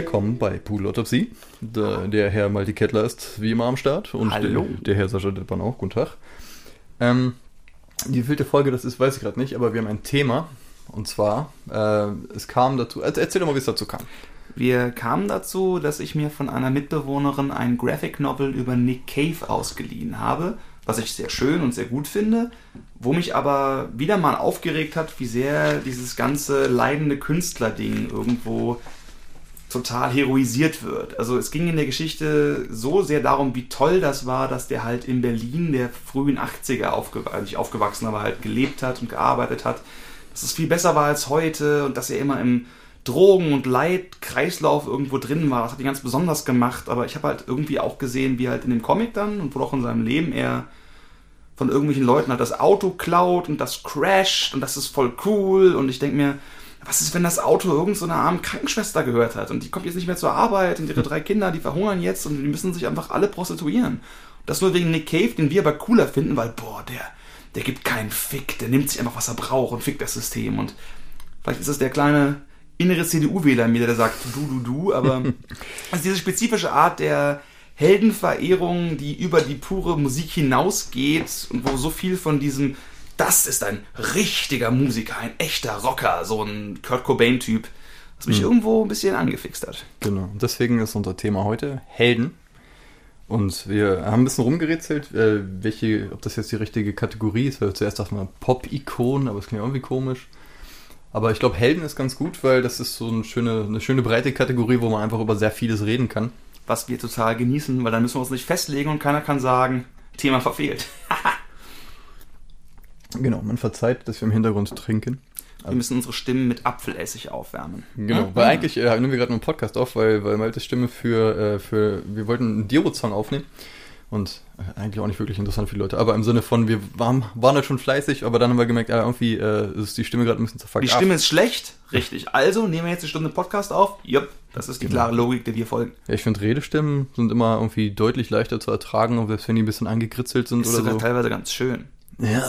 Willkommen bei Pudelautopsie. Der, der Herr Malti Kettler ist wie immer am Start und Hallo. Der, der Herr Sascha Deppern auch. Guten Tag. Ähm, die vierte Folge, das ist, weiß ich gerade nicht, aber wir haben ein Thema. Und zwar, äh, es kam dazu, erzähl erzähl doch mal, wie es dazu kam. Wir kamen dazu, dass ich mir von einer Mitbewohnerin ein Graphic Novel über Nick Cave ausgeliehen habe, was ich sehr schön und sehr gut finde, wo mich aber wieder mal aufgeregt hat, wie sehr dieses ganze leidende Künstlerding irgendwo total heroisiert wird. Also es ging in der Geschichte so sehr darum, wie toll das war, dass der halt in Berlin der frühen 80er aufgew also nicht aufgewachsen, aber halt gelebt hat und gearbeitet hat, dass es viel besser war als heute und dass er immer im Drogen- und Leidkreislauf irgendwo drin war. Das hat ihn ganz besonders gemacht, aber ich habe halt irgendwie auch gesehen, wie halt in dem Comic dann und wohl auch in seinem Leben er von irgendwelchen Leuten halt das Auto klaut und das crasht und das ist voll cool und ich denke mir, was ist, wenn das Auto irgendeiner so einer armen Krankenschwester gehört hat? Und die kommt jetzt nicht mehr zur Arbeit und ihre drei Kinder, die verhungern jetzt und die müssen sich einfach alle prostituieren. Das nur wegen Nick Cave, den wir aber cooler finden, weil, boah, der, der gibt keinen Fick, der nimmt sich einfach, was er braucht und fickt das System. Und vielleicht ist es der kleine innere CDU-Wähler in mir, der sagt, du, du, du, aber also diese spezifische Art der Heldenverehrung, die über die pure Musik hinausgeht und wo so viel von diesem, das ist ein richtiger Musiker, ein echter Rocker, so ein Kurt Cobain-Typ, was mich Mhm. irgendwo ein bisschen angefixt hat. Genau. Und deswegen ist unser Thema heute Helden. Und wir haben ein bisschen rumgerätselt, äh, welche, ob das jetzt die richtige Kategorie ist, weil zuerst dachte man Pop-Ikon, aber es klingt irgendwie komisch. Aber ich glaube, Helden ist ganz gut, weil das ist so eine schöne, eine schöne breite Kategorie, wo man einfach über sehr vieles reden kann. Was wir total genießen, weil dann müssen wir uns nicht festlegen und keiner kann sagen, Thema verfehlt. Genau, man verzeiht, dass wir im Hintergrund trinken. Wir müssen unsere Stimmen mit Apfelessig aufwärmen. Genau, Ja? weil eigentlich äh, nehmen wir gerade einen Podcast auf, weil, weil Maltes Stimme für, äh, für, wir wollten einen Diro-Song aufnehmen und äh, eigentlich auch nicht wirklich interessant für die Leute, aber im Sinne von, wir waren, waren halt schon fleißig, aber dann haben wir gemerkt, ja, irgendwie äh, ist die Stimme gerade ein bisschen zerfuckt. Die Stimme ist schlecht, richtig. Also nehmen wir jetzt eine Stunde Podcast auf. Jupp, das ist die Genau. klare Logik, der wir folgen. Ja, ich finde, Redestimmen sind immer irgendwie deutlich leichter zu ertragen, selbst wenn die ein bisschen angekritzelt sind Ist oder sogar so. teilweise ganz schön. Ja,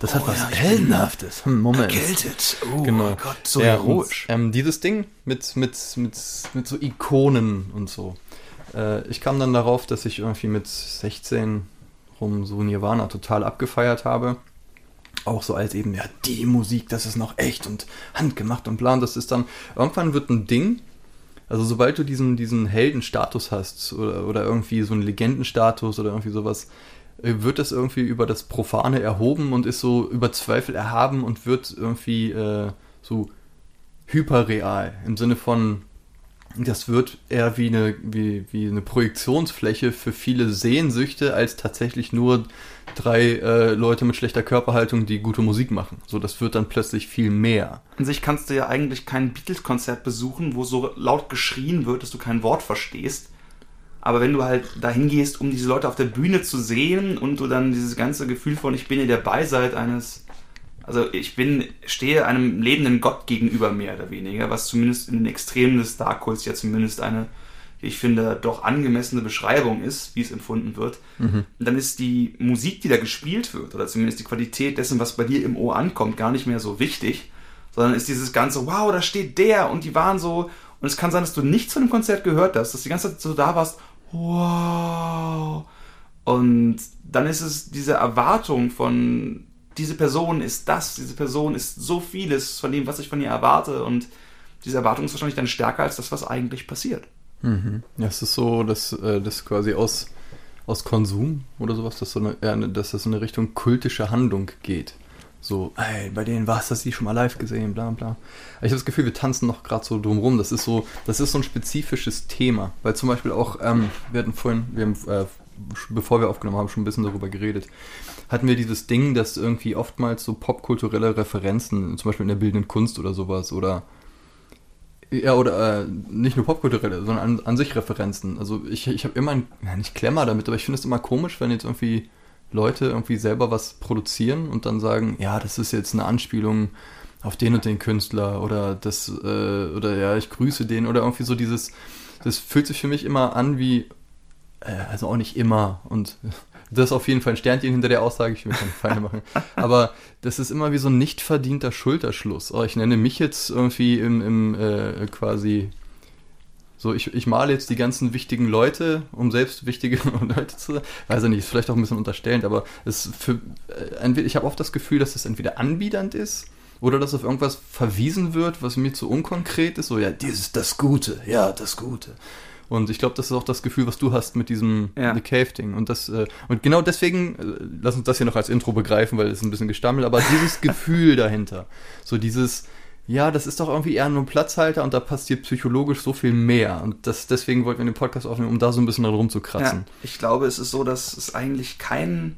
das hat oh was ja, Heldenhaftes. Hm, Moment. Erkältet. Oh Genau. Gott, so Ja, heroisch. Und, ähm, dieses Ding mit, mit, mit, mit so Ikonen und so. Äh, ich kam dann darauf, dass ich irgendwie mit 16 rum so Nirvana total abgefeiert habe. Auch so als eben, ja, die Musik, das ist noch echt und handgemacht und bla. Und das ist dann, irgendwann wird ein Ding, also sobald du diesen, diesen Heldenstatus hast oder, oder irgendwie so einen Legendenstatus oder irgendwie sowas, wird das irgendwie über das Profane erhoben und ist so über Zweifel erhaben und wird irgendwie äh, so hyperreal im Sinne von das wird eher wie eine, wie, wie eine Projektionsfläche für viele Sehnsüchte als tatsächlich nur drei äh, Leute mit schlechter Körperhaltung, die gute Musik machen. So, das wird dann plötzlich viel mehr. An sich kannst du ja eigentlich kein Beatles-Konzert besuchen, wo so laut geschrien wird, dass du kein Wort verstehst. Aber wenn du halt dahin gehst, um diese Leute auf der Bühne zu sehen und du dann dieses ganze Gefühl von, ich bin in der Beiseit eines, also ich bin, stehe einem lebenden Gott gegenüber, mehr oder weniger, was zumindest in den Extremen des Dark-Kults ja zumindest eine, ich finde, doch angemessene Beschreibung ist, wie es empfunden wird, dann ist die Musik, die da gespielt wird, oder zumindest die Qualität dessen, was bei dir im Ohr ankommt, gar nicht mehr so wichtig, sondern ist dieses ganze, wow, da steht der und die waren so, und es kann sein, dass du nichts von dem Konzert gehört hast, dass du die ganze Zeit so da warst, wow. Und dann ist es diese Erwartung von, diese Person ist das, diese Person ist so vieles von dem, was ich von ihr erwarte und diese Erwartung ist wahrscheinlich dann stärker als das, was eigentlich passiert. Ja, es ist so, dass äh, das quasi aus, aus Konsum oder sowas, dass, so eine, dass das in eine Richtung kultische Handlung geht. So, ey, bei denen war es, dass die schon mal live gesehen, bla bla. Ich habe das Gefühl, wir tanzen noch gerade so drumrum. Das ist so, das ist so ein spezifisches Thema. Weil zum Beispiel auch, ähm, wir hatten vorhin, wir haben, äh, bevor wir aufgenommen haben, schon ein bisschen darüber geredet, hatten wir dieses Ding, dass irgendwie oftmals so popkulturelle Referenzen, zum Beispiel in der bildenden Kunst oder sowas, oder ja, oder äh, nicht nur popkulturelle, sondern an, an sich Referenzen. Also ich, ich habe immer ein, ja, nicht Klemmer damit, aber ich finde es immer komisch, wenn jetzt irgendwie Leute irgendwie selber was produzieren und dann sagen, ja, das ist jetzt eine Anspielung auf den und den Künstler oder das, äh, oder ja, ich grüße den oder irgendwie so dieses, das fühlt sich für mich immer an wie, äh, also auch nicht immer und das ist auf jeden Fall ein Sternchen hinter der Aussage, ich will keine Feinde machen. Aber das ist immer wie so ein nicht verdienter Schulterschluss. Oh, ich nenne mich jetzt irgendwie im, im äh, quasi So, ich, ich male jetzt die ganzen wichtigen Leute, um selbst wichtige Leute zu sein. Weiß ich nicht, ist vielleicht auch ein bisschen unterstellend, aber es für, äh, ich habe oft das Gefühl, dass es entweder anbiedernd ist oder dass auf irgendwas verwiesen wird, was mir zu unkonkret ist. So, ja, dieses, das Gute, ja, das Gute. Und ich glaube, das ist auch das Gefühl, was du hast mit diesem Ja. The Cave-Ding. Und das, äh, und genau deswegen, äh, lass uns das hier noch als Intro begreifen, weil es ein bisschen gestammelt, aber dieses Gefühl dahinter. So dieses, ja, das ist doch irgendwie eher nur ein Platzhalter und da passiert psychologisch so viel mehr. Und das, deswegen wollten wir den Podcast aufnehmen, um da so ein bisschen dran rumzukratzen. Ja, ich glaube, es ist so, dass es eigentlich kein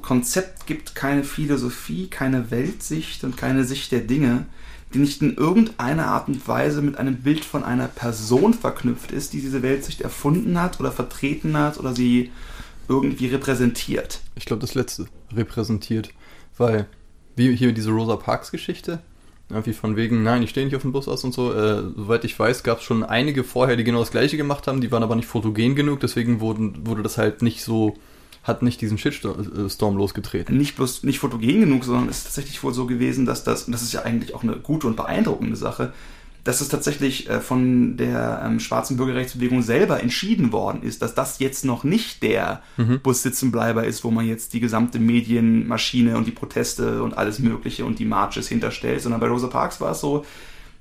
Konzept gibt, keine Philosophie, keine Weltsicht und keine Sicht der Dinge, die nicht in irgendeiner Art und Weise mit einem Bild von einer Person verknüpft ist, die diese Weltsicht erfunden hat oder vertreten hat oder sie irgendwie repräsentiert. Ich glaube, das letzte repräsentiert, weil, wie hier diese Rosa Parks Geschichte, irgendwie von wegen, nein, ich stehe nicht auf dem Bus aus und so, äh, soweit ich weiß, gab es schon einige vorher, die genau das gleiche gemacht haben, die waren aber nicht fotogen genug, deswegen wurden, wurde das halt nicht so, hat nicht diesen Shitstorm losgetreten. Nicht bloß nicht fotogen genug, sondern es ist tatsächlich wohl so gewesen, dass das, und das ist ja eigentlich auch eine gute und beeindruckende Sache, dass es tatsächlich äh, von der ähm, schwarzen Bürgerrechtsbewegung selber entschieden worden ist, dass das jetzt noch nicht der Mhm. Bussitzenbleiber ist, wo man jetzt die gesamte Medienmaschine und die Proteste und alles Mögliche und die Marches hinterstellt, sondern bei Rosa Parks war es so,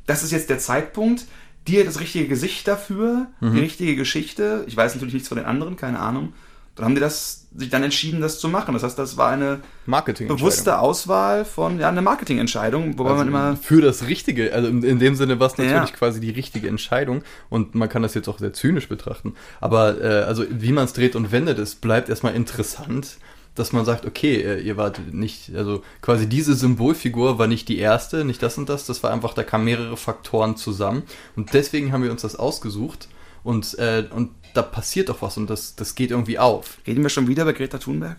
das ist jetzt der Zeitpunkt, dir das richtige Gesicht dafür, Mhm. die richtige Geschichte, ich weiß natürlich nichts von den anderen, keine Ahnung, dann haben die das, sich dann entschieden, das zu machen. Das heißt, das war eine Marketing. bewusste Auswahl von, ja, eine Marketingentscheidung, wobei man immer, für das Richtige, also in, in dem Sinne war es Ja. natürlich quasi die richtige Entscheidung und man kann das jetzt auch sehr zynisch betrachten. Aber äh, also wie man es dreht und wendet, es bleibt erstmal interessant, dass man sagt, okay, äh, ihr wart nicht, also quasi diese Symbolfigur war nicht die erste, nicht das und das, das war einfach, da kamen mehrere Faktoren zusammen und deswegen haben wir uns das ausgesucht und, äh, und da passiert doch was und das, das geht irgendwie auf. reden wir schon wieder bei Greta Thunberg?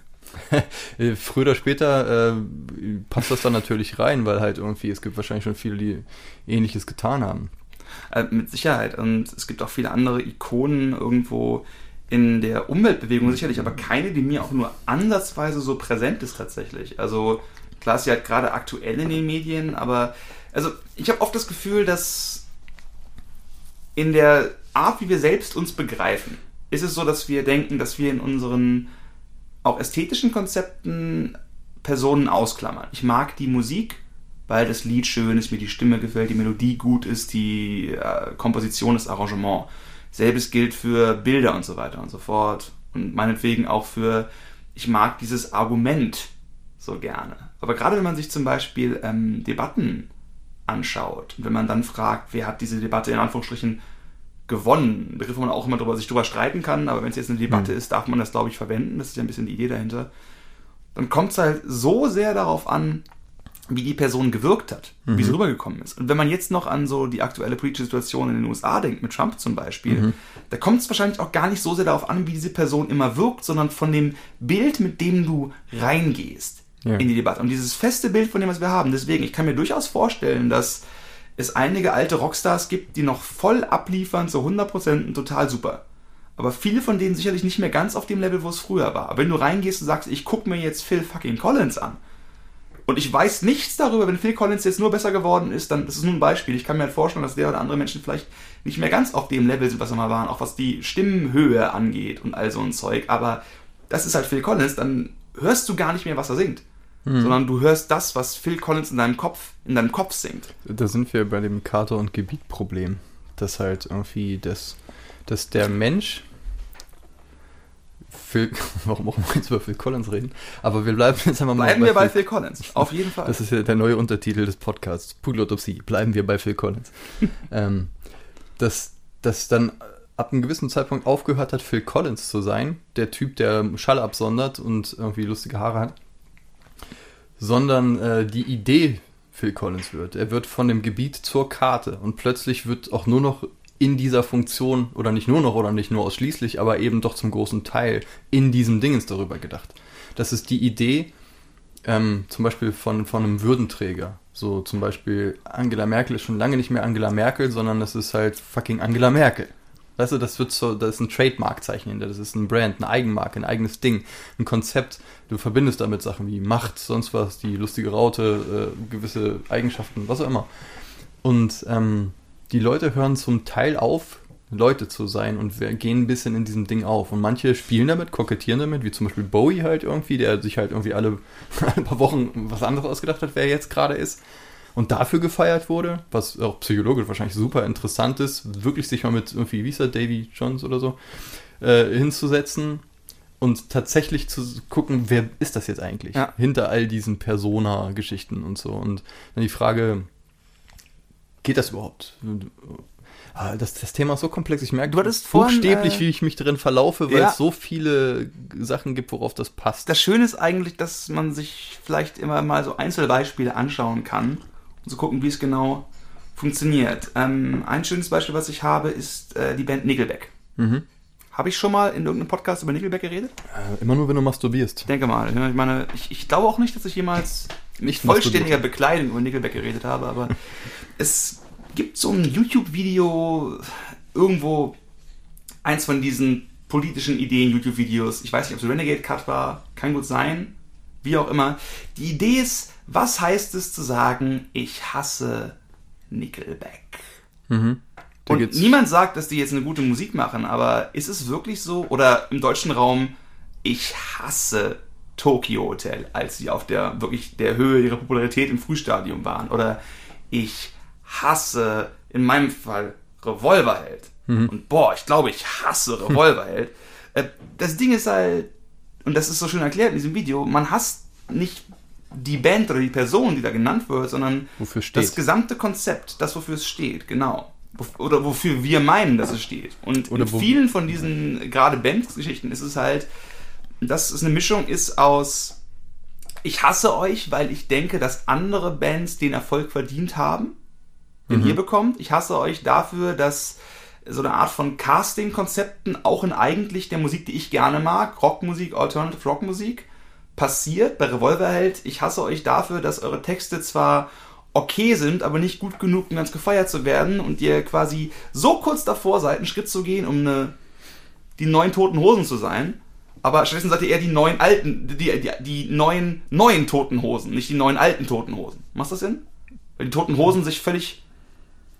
Äh, Früher oder später äh, passt das dann natürlich rein, weil halt irgendwie, es gibt wahrscheinlich schon viele, die ähnliches getan haben. Äh, mit Sicherheit. Und es gibt auch viele andere Ikonen irgendwo in der Umweltbewegung sicherlich, aber keine, die mir auch nur ansatzweise so präsent ist tatsächlich. Also klar ist sie halt gerade aktuell in den Medien, aber also ich habe oft das Gefühl, dass in der Art, wie wir selbst uns begreifen, ist es so, dass wir denken, dass wir in unseren auch ästhetischen Konzepten Personen ausklammern. Ich mag die Musik, weil das Lied schön ist, mir die Stimme gefällt, die Melodie gut ist, die äh, Komposition, das Arrangement. Selbes gilt für Bilder und so weiter und so fort. Und meinetwegen auch für, ich mag dieses Argument so gerne. Aber gerade wenn man sich zum Beispiel ähm, Debatten anschaut und wenn man dann fragt, wer hat diese Debatte in Anführungsstrichen gewonnen, ein Begriff, wo man auch immer drüber, sich drüber streiten kann, aber wenn es jetzt eine Debatte ist, darf man das, glaube ich, verwenden. Das ist ja ein bisschen die Idee dahinter. Dann kommt es halt so sehr darauf an, wie die Person gewirkt hat, wie sie rübergekommen ist. Und wenn man jetzt noch an so die aktuelle politische Situation in den USA denkt, mit Trump zum Beispiel, da kommt es wahrscheinlich auch gar nicht so sehr darauf an, wie diese Person immer wirkt, sondern von dem Bild, mit dem du reingehst Ja. in die Debatte. Und dieses feste Bild von dem, was wir haben. Deswegen, ich kann mir durchaus vorstellen, dass es einige alte Rockstars gibt, die noch voll abliefern zu 100% und total super. Aber viele von denen sicherlich nicht mehr ganz auf dem Level, wo es früher war. Aber wenn du reingehst und sagst, ich gucke mir jetzt Phil fucking Collins an und ich weiß nichts darüber, wenn Phil Collins jetzt nur besser geworden ist, dann das ist nur ein Beispiel. Ich kann mir halt vorstellen, dass der oder andere Menschen vielleicht nicht mehr ganz auf dem Level sind, was sie mal waren, auch was die Stimmenhöhe angeht und all so ein Zeug. Aber das ist halt Phil Collins, dann hörst du gar nicht mehr, was er singt. Sondern du hörst das, was Phil Collins in deinem Kopf, in deinem Kopf singt. Da sind wir bei dem Kater- und Gebietproblem. Dass halt irgendwie das, dass der Mensch. Phil, warum auch immer wir jetzt über Phil Collins reden? Aber wir bleiben jetzt einfach mal Bleiben wir bei Phil. Phil Collins. Auf jeden Fall. Das ist ja der neue Untertitel des Podcasts. Pudelautopsie. Bleiben wir bei Phil Collins. ähm, dass, dass dann ab einem gewissen Zeitpunkt aufgehört hat, Phil Collins zu sein. Der Typ, der Schall absondert und irgendwie lustige Haare hat. Sondern äh, die Idee Phil Collins wird. Er wird von dem Gebiet zur Karte und plötzlich wird auch nur noch in dieser Funktion oder nicht nur noch oder nicht nur ausschließlich, aber eben doch zum großen Teil in diesem Dingens darüber gedacht. Das ist die Idee, ähm, zum Beispiel von, von einem Würdenträger. So zum Beispiel Angela Merkel ist schon lange nicht mehr Angela Merkel, sondern das ist halt fucking Angela Merkel. Weißt du, das wird so, das ist ein Trademark-Zeichen hinter, das ist ein Brand, eine Eigenmarke, ein eigenes Ding, ein Konzept. Du verbindest damit Sachen wie Macht, sonst was, die lustige Raute, äh, gewisse Eigenschaften, was auch immer. Und ähm, die Leute hören zum Teil auf, Leute zu sein und wir gehen ein bisschen in diesem Ding auf. Und manche spielen damit, kokettieren damit, wie zum Beispiel Bowie halt irgendwie, der sich halt irgendwie alle ein paar Wochen was anderes ausgedacht hat, wer jetzt gerade ist. Und dafür gefeiert wurde, was auch psychologisch wahrscheinlich super interessant ist, wirklich sich mal mit irgendwie, wie ist er, Davy Jones oder so, äh, hinzusetzen und tatsächlich zu gucken, wer ist das jetzt eigentlich Ja. hinter all diesen Persona-Geschichten und so. Und dann die Frage, geht das überhaupt? Ah, Das, das Thema ist so komplex. Ich merke Du hattest vorhin, buchstäblich, äh, wie ich mich drin verlaufe, weil Ja. es so viele Sachen gibt, worauf das passt. Das Schöne ist eigentlich, dass man sich vielleicht immer mal so Einzelbeispiele anschauen kann und zu gucken, wie es genau funktioniert. Ähm, ein schönes Beispiel, was ich habe, ist äh, die Band Nickelback. Mhm. Habe ich schon mal in irgendeinem Podcast über Nickelback geredet? Äh, immer nur, wenn du masturbierst. Denke mal. Ich meine, ich, ich glaube auch nicht, dass ich jemals Nicht vollständiger Bekleidung über Nickelback geredet habe, aber es gibt so ein YouTube-Video irgendwo, eins von diesen politischen Ideen-YouTube-Videos. Ich weiß nicht, ob es Renegade Cut war, kann gut sein, wie auch immer. Die Idee ist, was heißt es zu sagen, ich hasse Nickelback? Mhm. Da Und geht's- niemand sagt, dass die jetzt eine gute Musik machen, aber ist es wirklich so? Oder im deutschen Raum, ich hasse Tokyo Hotel, als sie auf der wirklich der Höhe ihrer Popularität im Frühstadium waren. Oder ich hasse, in meinem Fall, Revolverheld. Und boah, ich glaube, ich hasse Revolverheld. Äh, das Ding ist halt, und das ist so schön erklärt in diesem Video, man hasst nicht die Band oder die Person, die da genannt wird, sondern das gesamte Konzept, das wofür es steht, genau. Oder wofür wir meinen, dass es steht. Und Oder in vielen von diesen, gerade Bands-Geschichten, ist es halt, dass es eine Mischung ist aus, ich hasse euch, weil ich denke, dass andere Bands den Erfolg verdient haben, den ihr bekommt. Ich hasse euch dafür, dass so eine Art von Casting-Konzepten auch in eigentlich der Musik, die ich gerne mag, Rockmusik, Alternative Rockmusik, passiert. Bei Revolverheld, ich hasse euch dafür, dass eure Texte zwar okay sind, aber nicht gut genug, um ganz gefeiert zu werden und ihr quasi so kurz davor seid, einen Schritt zu gehen, um eine, die neuen toten Hosen zu sein. Aber stattdessen seid ihr eher die neuen alten, die, die, die neuen, neuen toten Hosen, nicht die neuen alten toten Hosen. Macht das Sinn? Weil die toten Hosen sich völlig,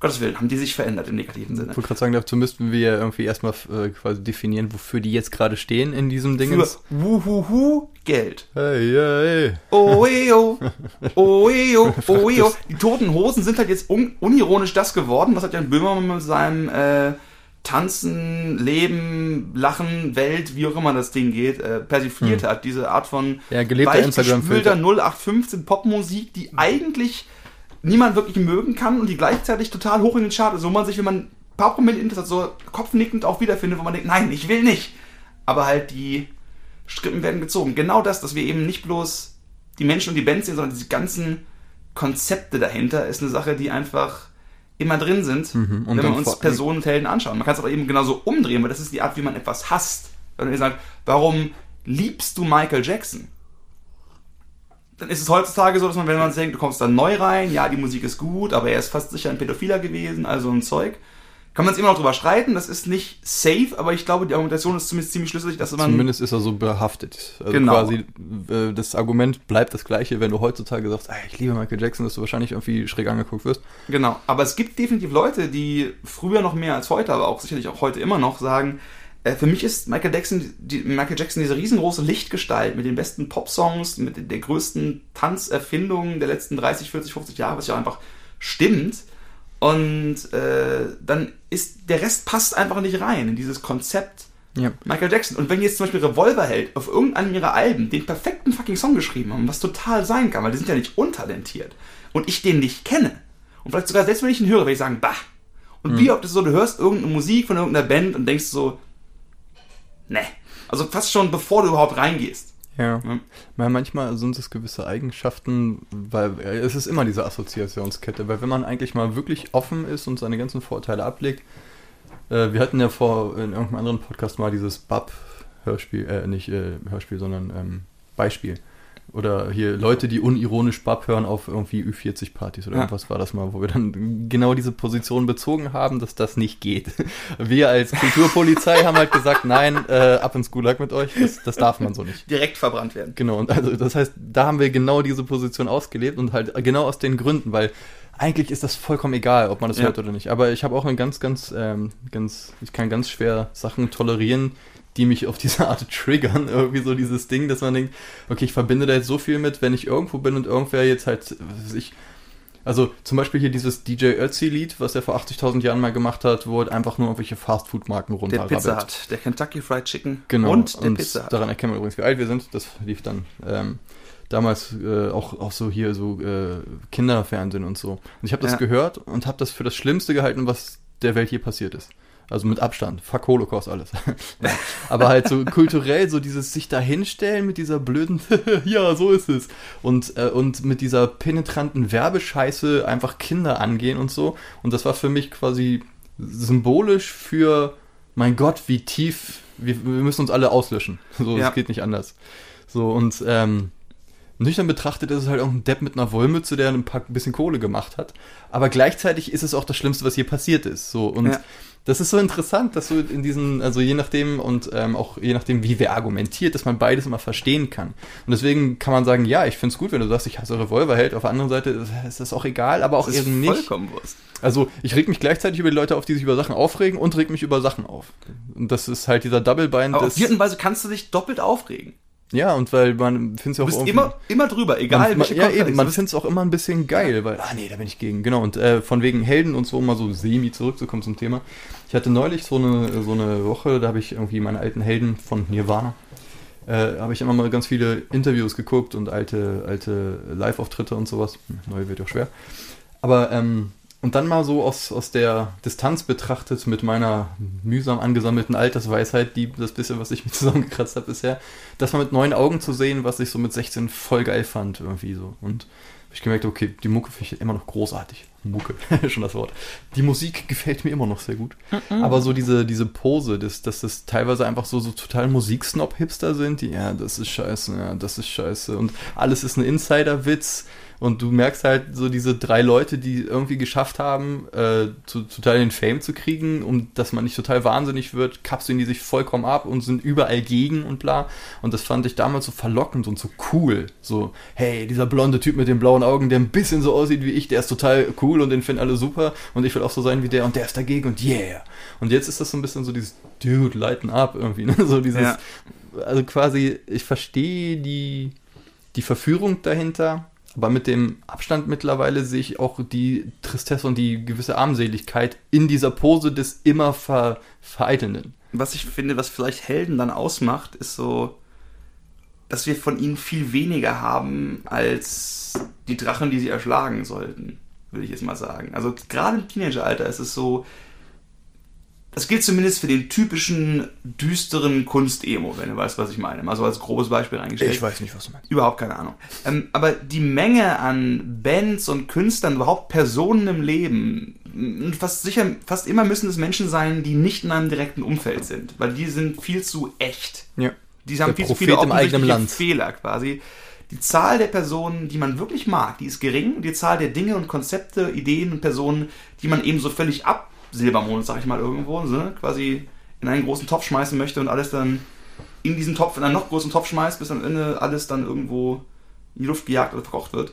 Gottes Willen, haben die sich verändert im negativen Sinne. Ich wollte gerade sagen, dazu müssten wir irgendwie erstmal äh, quasi definieren, wofür die jetzt gerade stehen in diesem Ding. Für Wuhuhu Geld. Hey, hey. Oeo, oeo, oeo. Die toten Hosen sind halt jetzt un unironisch das geworden, was hat Jan Böhmermann mit seinem äh, Tanzen, Leben, Lachen, Welt, wie auch immer das Ding geht, äh, persifliert hat. Diese Art von Ja, gelebter Instagram-Filter. 0815 Popmusik, die eigentlich niemand wirklich mögen kann und die gleichzeitig total hoch in den Chart ist, wo man sich, wenn man ein paar Promille Internet so kopfnickend auch wiederfindet, wo man denkt, nein, ich will nicht. Aber halt die Strippen werden gezogen. Genau das, dass wir eben nicht bloß die Menschen und die Bands sehen, sondern diese ganzen Konzepte dahinter ist eine Sache, die einfach immer drin sind, Mhm, und wenn wir uns Personen und Helden anschauen. Man kann es aber eben genauso umdrehen, weil das ist die Art, wie man etwas hasst. Wenn ihr sagt, warum liebst du Michael Jackson? Dann ist es heutzutage so, dass man, wenn man denkt, du kommst da neu rein, ja, die Musik ist gut, aber er ist fast sicher ein Pädophiler gewesen, also ein Zeug. Kann man es immer noch drüber streiten, das ist nicht safe, aber ich glaube, die Argumentation ist zumindest ziemlich schlüssig, dass man Zumindest ist er so behaftet. Also Genau. quasi äh, das Argument bleibt das gleiche, wenn du heutzutage sagst, ich liebe Michael Jackson, dass du wahrscheinlich irgendwie schräg angeguckt wirst. Genau, aber es gibt definitiv Leute, die früher noch mehr als heute, aber auch sicherlich auch heute immer noch sagen, äh, für mich ist Michael Jackson, die, Michael Jackson diese riesengroße Lichtgestalt mit den besten Popsongs, mit der größten Tanzerfindung der letzten 30, 40, 50 Jahre, was ja einfach stimmt. Und äh, dann ist der Rest passt einfach nicht rein in dieses Konzept Ja. Michael Jackson. Und wenn jetzt zum Beispiel Revolverheld auf irgendeinem ihrer Alben den perfekten fucking Song geschrieben haben, was total sein kann, weil die sind ja nicht untalentiert und ich den nicht kenne und vielleicht sogar selbst wenn ich ihn höre, werde ich sagen, bah. Und wie oft ist es so, du hörst irgendeine Musik von irgendeiner Band und denkst so, ne. Also fast schon bevor du überhaupt reingehst. Ja. Ja. Weil manchmal sind es gewisse Eigenschaften, weil äh, es ist immer diese Assoziationskette, weil wenn man eigentlich mal wirklich offen ist und seine ganzen Vorteile ablegt, äh, wir hatten ja vor in irgendeinem anderen Podcast mal dieses Bab-Hörspiel, äh, nicht äh, Hörspiel, sondern ähm, Beispiel. Oder hier Leute, die unironisch Bab hören auf irgendwie Ü40-Partys oder Ja. irgendwas war das mal, wo wir dann genau diese Position bezogen haben, dass das nicht geht. Wir als Kulturpolizei haben halt gesagt, nein, äh, ab ins Gulag mit euch, das, das darf man so nicht. Direkt verbrannt werden. Genau, und also das heißt, da haben wir genau diese Position ausgelebt und halt genau aus den Gründen, weil eigentlich ist das vollkommen egal, ob man das Ja. hört oder nicht. Aber ich habe auch ein ganz, ganz, ähm, ganz, ich kann ganz schwer Sachen tolerieren, die mich auf diese Art triggern. Irgendwie so dieses Ding, dass man denkt, okay, ich verbinde da jetzt so viel mit, wenn ich irgendwo bin und irgendwer jetzt halt, was weiß ich, also zum Beispiel hier dieses DJ Ötzi-Lied, was er vor 80.000 Jahren mal gemacht hat, wo halt einfach nur irgendwelche Fastfood-Marken Der runterrabbelt. Pizza hat, der Kentucky Fried Chicken Genau. und der Pizza hat. daran erkennen wir übrigens, wie alt wir sind. Das lief dann ähm, damals äh, auch, auch so hier so äh, Kinderfernsehen und so. Und ich habe das Ja. gehört und habe das für das Schlimmste gehalten, was der Welt je passiert ist. Also mit Abstand. Fuck Holocaust, alles. Aber halt so kulturell, so dieses sich da hinstellen mit dieser blöden, ja, so ist es. Und, äh, und mit dieser penetranten Werbescheiße einfach Kinder angehen und so. Und das war für mich quasi symbolisch für, mein Gott, wie tief, wir, wir müssen uns alle auslöschen. So, Ja. das geht nicht anders. So, und ähm, nüchtern betrachtet ist es halt auch ein Depp mit einer Wollmütze, der ein paar bisschen Kohle gemacht hat. Aber gleichzeitig ist es auch das Schlimmste, was hier passiert ist. So, und Ja. das ist so interessant, dass du in diesen, also je nachdem und ähm, auch je nachdem, wie wer argumentiert, dass man beides immer verstehen kann. Und deswegen kann man sagen, ja, ich finde es gut, wenn du sagst, ich hasse Revolverheld. Auf der anderen Seite ist das auch egal, aber auch Das eben nicht. vollkommen Wurst. Also ich reg mich gleichzeitig über die Leute auf, die sich über Sachen aufregen und reg mich über Sachen auf. Und das ist halt dieser Double Bind. Aber auf die Weise kannst du dich doppelt aufregen. Ja, und weil man findet es ja Du auch bist immer, immer drüber, egal man, ja, eben, man findet es auch immer ein bisschen geil, weil, ah nee, da bin ich gegen. Genau, und äh, von wegen Helden und so, um mal so semi zurückzukommen zum Thema. Ich hatte neulich so eine, so eine Woche, da habe ich irgendwie meine alten Helden von Nirvana, äh, habe ich immer mal ganz viele Interviews geguckt und alte, alte Live-Auftritte und sowas. Hm, Neue wird auch schwer. Aber, ähm, und dann mal so aus, aus der Distanz betrachtet mit meiner mühsam angesammelten Altersweisheit, die das bisschen, was ich mir zusammengekratzt habe bisher, das mal mit neuen Augen zu sehen, was ich so mit 16 voll geil fand, irgendwie so. Und ich gemerkt, okay, die Mucke finde ich immer noch großartig. Mucke, schon das Wort. Die Musik gefällt mir immer noch sehr gut. Aber so diese, diese Pose, dass, dass das teilweise einfach so, so total Musiksnob-Hipster sind, die, ja, das ist scheiße, ja, das ist scheiße. Und alles ist ein Insider-Witz. Und du merkst halt so diese drei Leute, die irgendwie geschafft haben, äh, zu, total den Fame zu kriegen, um dass man nicht total wahnsinnig wird, kapseln die sich vollkommen ab und sind überall gegen und bla. Und das fand ich damals so verlockend und so cool. So, hey, dieser blonde Typ mit den blauen Augen, der ein bisschen so aussieht wie ich, der ist total cool und den finden alle super und ich will auch so sein wie der und der ist dagegen und yeah. Und jetzt ist das so ein bisschen so dieses Dude, lighten up irgendwie, ne? So dieses, Ja. also quasi, ich verstehe die, die Verführung dahinter, aber mit dem Abstand mittlerweile sehe ich auch die Tristesse und die gewisse Armseligkeit in dieser Pose des immer ver, Vereitelnden. was ich finde, was vielleicht Helden dann ausmacht, ist so, dass wir von ihnen viel weniger haben als die Drachen, die sie erschlagen sollten, würde ich jetzt mal sagen. Also gerade im Teenageralter ist es so, das gilt zumindest für den typischen düsteren Kunst-Emo, wenn du weißt, was ich meine. Mal so als grobes Beispiel reingestellt. weiß nicht, was du meinst. Überhaupt keine Ahnung. Ähm, aber die Menge an Bands und Künstlern, überhaupt Personen im Leben, fast sicher, fast immer müssen es Menschen sein, die nicht in einem direkten Umfeld sind, weil die sind viel zu echt. Ja. Die haben Der viel zu Prophet viele im eigenen offensichtliche Land. Fehler quasi. Die Zahl der Personen, die man wirklich mag, die ist gering. Die Zahl der Dinge und Konzepte, Ideen und Personen, die man eben so völlig absilbermond, sag ich mal irgendwo, so, ne, quasi in einen großen Topf schmeißen möchte und alles dann in diesen Topf, in einen noch größeren Topf schmeißt, bis am Ende alles dann irgendwo in die Luft gejagt oder verkocht wird.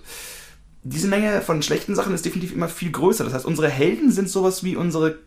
Diese Menge von schlechten Sachen ist definitiv immer viel größer. Das heißt, unsere Helden sind sowas wie unsere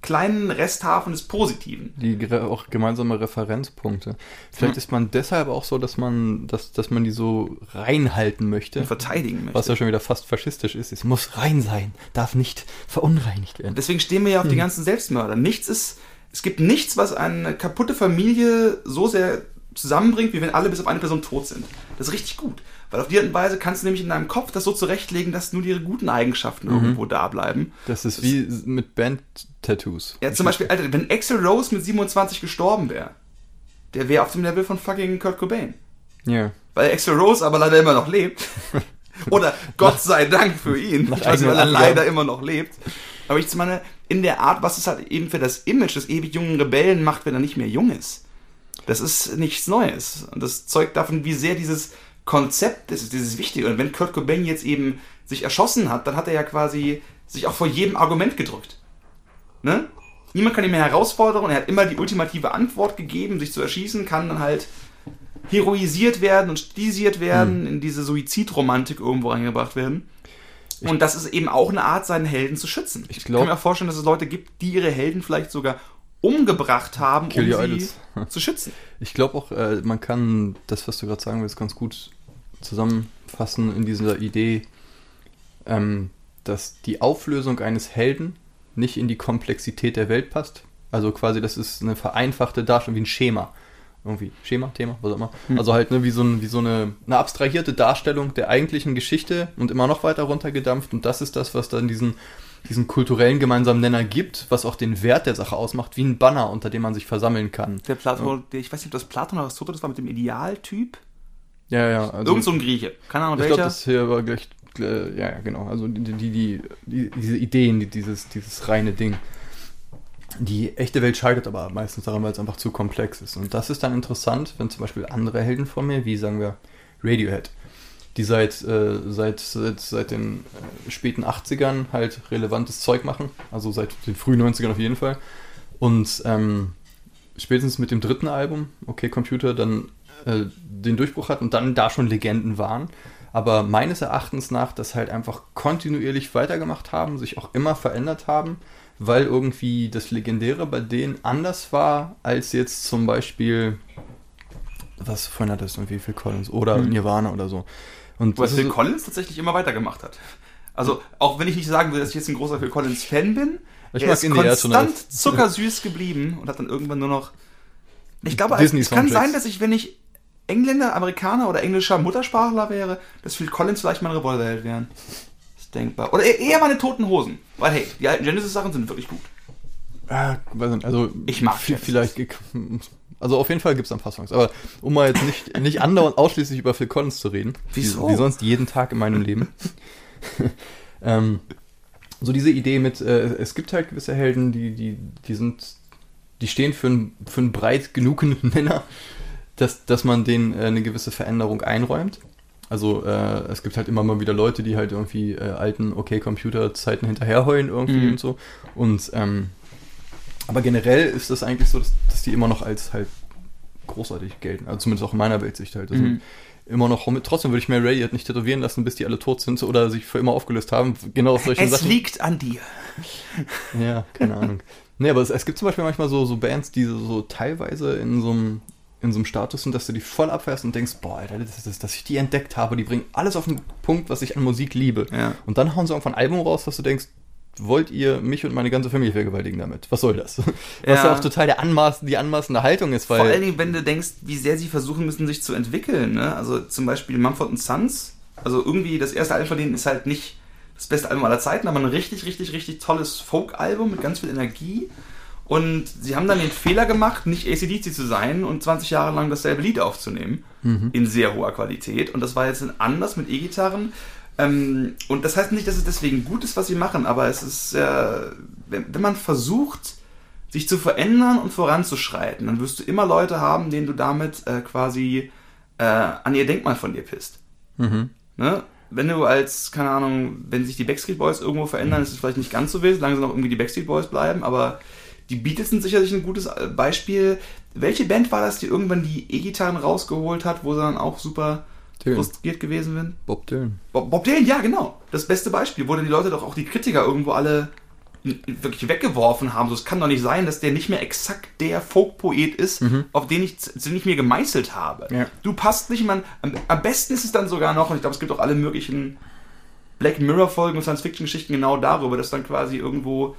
kleinen Resthafen des Positiven. Die auch gemeinsame Referenzpunkte. Vielleicht Ja. ist man deshalb auch so, dass man, dass, dass man die so reinhalten möchte. Und verteidigen möchte. Was ja schon wieder fast faschistisch ist. Es muss rein sein, darf nicht verunreinigt werden. Deswegen stehen wir ja auf die ganzen Selbstmörder. Nichts ist, es gibt nichts, was eine kaputte Familie so sehr zusammenbringt, wie wenn alle bis auf eine Person tot sind. Das ist richtig gut. Weil auf die Art und Weise kannst du nämlich in deinem Kopf das so zurechtlegen, dass nur die guten Eigenschaften irgendwo da bleiben. Das ist wie mit Band-Tattoos. Ja, zum Beispiel, Alter, wenn Axel Rose mit 27 gestorben wäre, der wäre auf dem Level von fucking Kurt Cobain. Ja. Weil Axel Rose aber leider immer noch lebt. Oder Gott sei Dank für ihn. Ich weiß weil er leider immer noch lebt. Aber ich meine, in der Art, was es halt eben für das Image des ewig jungen Rebellen macht, wenn er nicht mehr jung ist. Das ist nichts Neues. Und das zeugt davon, wie sehr dieses Konzept ist, dieses Wichtige. Und wenn Kurt Cobain jetzt eben sich erschossen hat, dann hat er ja quasi sich auch vor jedem Argument gedrückt. Ne? Niemand kann ihn mehr herausfordern er hat immer die ultimative Antwort gegeben, sich zu erschießen, kann dann halt heroisiert werden und stilisiert werden, in diese Suizidromantik irgendwo reingebracht werden. Und das ist eben auch eine Art, seinen Helden zu schützen. Ich Ich glaub- kann mir auch vorstellen, dass es Leute gibt, die ihre Helden vielleicht sogar umgebracht haben, Kill um sie zu schützen. Ich glaube auch, äh, man kann das, was du gerade sagen willst, ganz gut zusammenfassen in dieser Idee, ähm, dass die Auflösung eines Helden nicht in die Komplexität der Welt passt. Also quasi, das ist eine vereinfachte Darstellung, wie ein Schema. Irgendwie, Schema, Thema, was auch immer. Also halt ne, wie so, ein, wie so eine, eine abstrahierte Darstellung der eigentlichen Geschichte und immer noch weiter runtergedampft. Und das ist das, was dann diesen, diesen kulturellen gemeinsamen Nenner gibt, was auch den Wert der Sache ausmacht, wie ein Banner, unter dem man sich versammeln kann. Der Platon, der, ich weiß nicht, ob das Platon oder Aristoteles war mit dem Idealtyp. Ja, ja. Also, Irgend so ein Grieche. Keine Ahnung ich glaube, welcher. das hier war gleich. äh, Ja, ja, genau. Also die, die, die, die, diese Ideen, die, dieses, dieses reine Ding. Die echte Welt scheitert aber meistens daran, weil es einfach zu komplex ist. Und das ist dann interessant, wenn zum Beispiel andere Helden von mir, wie sagen wir Radiohead, die seit, äh, seit, seit, seit den äh, späten 80ern halt relevantes Zeug machen, also seit den frühen 90ern auf jeden Fall. Und ähm, spätestens mit dem dritten Album, okay, Computer, dann äh, den Durchbruch hat und dann da schon Legenden waren. Aber meines Erachtens nach das halt einfach kontinuierlich weitergemacht haben, sich auch immer verändert haben, weil irgendwie das Legendäre bei denen anders war als jetzt zum Beispiel, was vorhin hat das irgendwie Phil Collins oder Hm. Nirvana oder so. Und Was Phil Collins tatsächlich immer weitergemacht hat. Also, auch wenn ich nicht sagen will, dass ich jetzt ein großer Phil Collins-Fan bin, Ich er ist konstant zuckersüß geblieben und hat dann irgendwann nur noch... Ich glaube, Disney es kann sein, dass ich, wenn ich Engländer, Amerikaner oder englischer Muttersprachler wäre, dass Phil Collins vielleicht mein Revolverheld wären. Ist denkbar. Oder eher eher meine Toten Hosen. Weil, hey, die alten Genesis-Sachen sind wirklich gut. Ah, weiß nicht, also Ich mag vielleicht also auf jeden Fall gibt es ein paar Songs, aber um mal jetzt nicht, nicht andauernd ausschließlich über Phil Collins zu reden, Wieso? Wie, wie sonst jeden Tag in meinem Leben. ähm, so diese Idee mit, äh, es gibt halt gewisse Helden, die, die, die sind, die stehen für, ein, für einen breit genugen Nenner, dass, dass man denen äh, eine gewisse Veränderung einräumt. Also äh, es gibt halt immer mal wieder Leute, die halt irgendwie äh, alten Okay-Computer-Zeiten hinterherheulen irgendwie Mhm. und so. Und ähm, aber generell ist das eigentlich so, dass, dass die immer noch als halt großartig gelten. Also zumindest auch in meiner Weltsicht halt. Also Mhm. immer noch, trotzdem würde ich mir Radiohead nicht tätowieren lassen, bis die alle tot sind oder sich für immer aufgelöst haben. Genau aus solchen Es Sachen. liegt an dir. Ja, keine Ahnung. Nee, aber es, es gibt zum Beispiel manchmal so, so Bands, die so, so teilweise in so einem in so einem Status sind, dass du die voll abfährst und denkst, boah, Alter, das ist, dass ich die entdeckt habe, die bringen alles auf den Punkt, was ich an Musik liebe. Ja. Und dann hauen sie irgendwann ein Album raus, dass du denkst, wollt ihr mich und meine ganze Familie vergewaltigen damit? Was soll das? Was Ja. auch total der Anmaß, die anmaßende Haltung ist, Vor allen Dingen, wenn du denkst, wie sehr sie versuchen müssen, sich zu entwickeln. Ne? Also zum Beispiel Mumford Sons. Also irgendwie das erste Album von denen ist halt nicht das beste Album aller Zeiten, aber ein richtig, richtig, richtig tolles Folk-Album mit ganz viel Energie. Und sie haben dann den Fehler gemacht, nicht ACDC zu sein und 20 Jahre lang dasselbe Lied aufzunehmen. In sehr hoher Qualität. Und das war jetzt anders mit E-Gitarren. Ähm, und das heißt nicht, dass es deswegen gut ist, was sie machen, aber es ist, äh, wenn, wenn man versucht, sich zu verändern und voranzuschreiten, dann wirst du immer Leute haben, denen du damit äh, quasi äh, an ihr Denkmal von dir pisst. Mhm. Ne? Wenn du als, keine Ahnung, wenn sich die Backstreet Boys irgendwo verändern, ist es vielleicht nicht ganz so wild, solange sie noch irgendwie die Backstreet Boys bleiben, aber die Beatles sind sicherlich ein gutes äh, Beispiel. Welche Band war das, die irgendwann die E-Gitarren rausgeholt hat, wo sie dann auch super Dylan. frustriert gewesen sind? Bob Dylan. Bob, Bob Dylan, ja, genau. Das beste Beispiel, wo dann die Leute doch auch die Kritiker irgendwo alle wirklich weggeworfen haben. So, es kann doch nicht sein, dass der nicht mehr exakt der Folk-Poet ist, auf den ich, den ich mir gemeißelt habe. Ja. Du passt nicht, man. Am, am besten ist es dann sogar noch, und ich glaube, es gibt auch alle möglichen Black Mirror-Folgen und Science-Fiction-Geschichten genau darüber, dass dann quasi irgendwo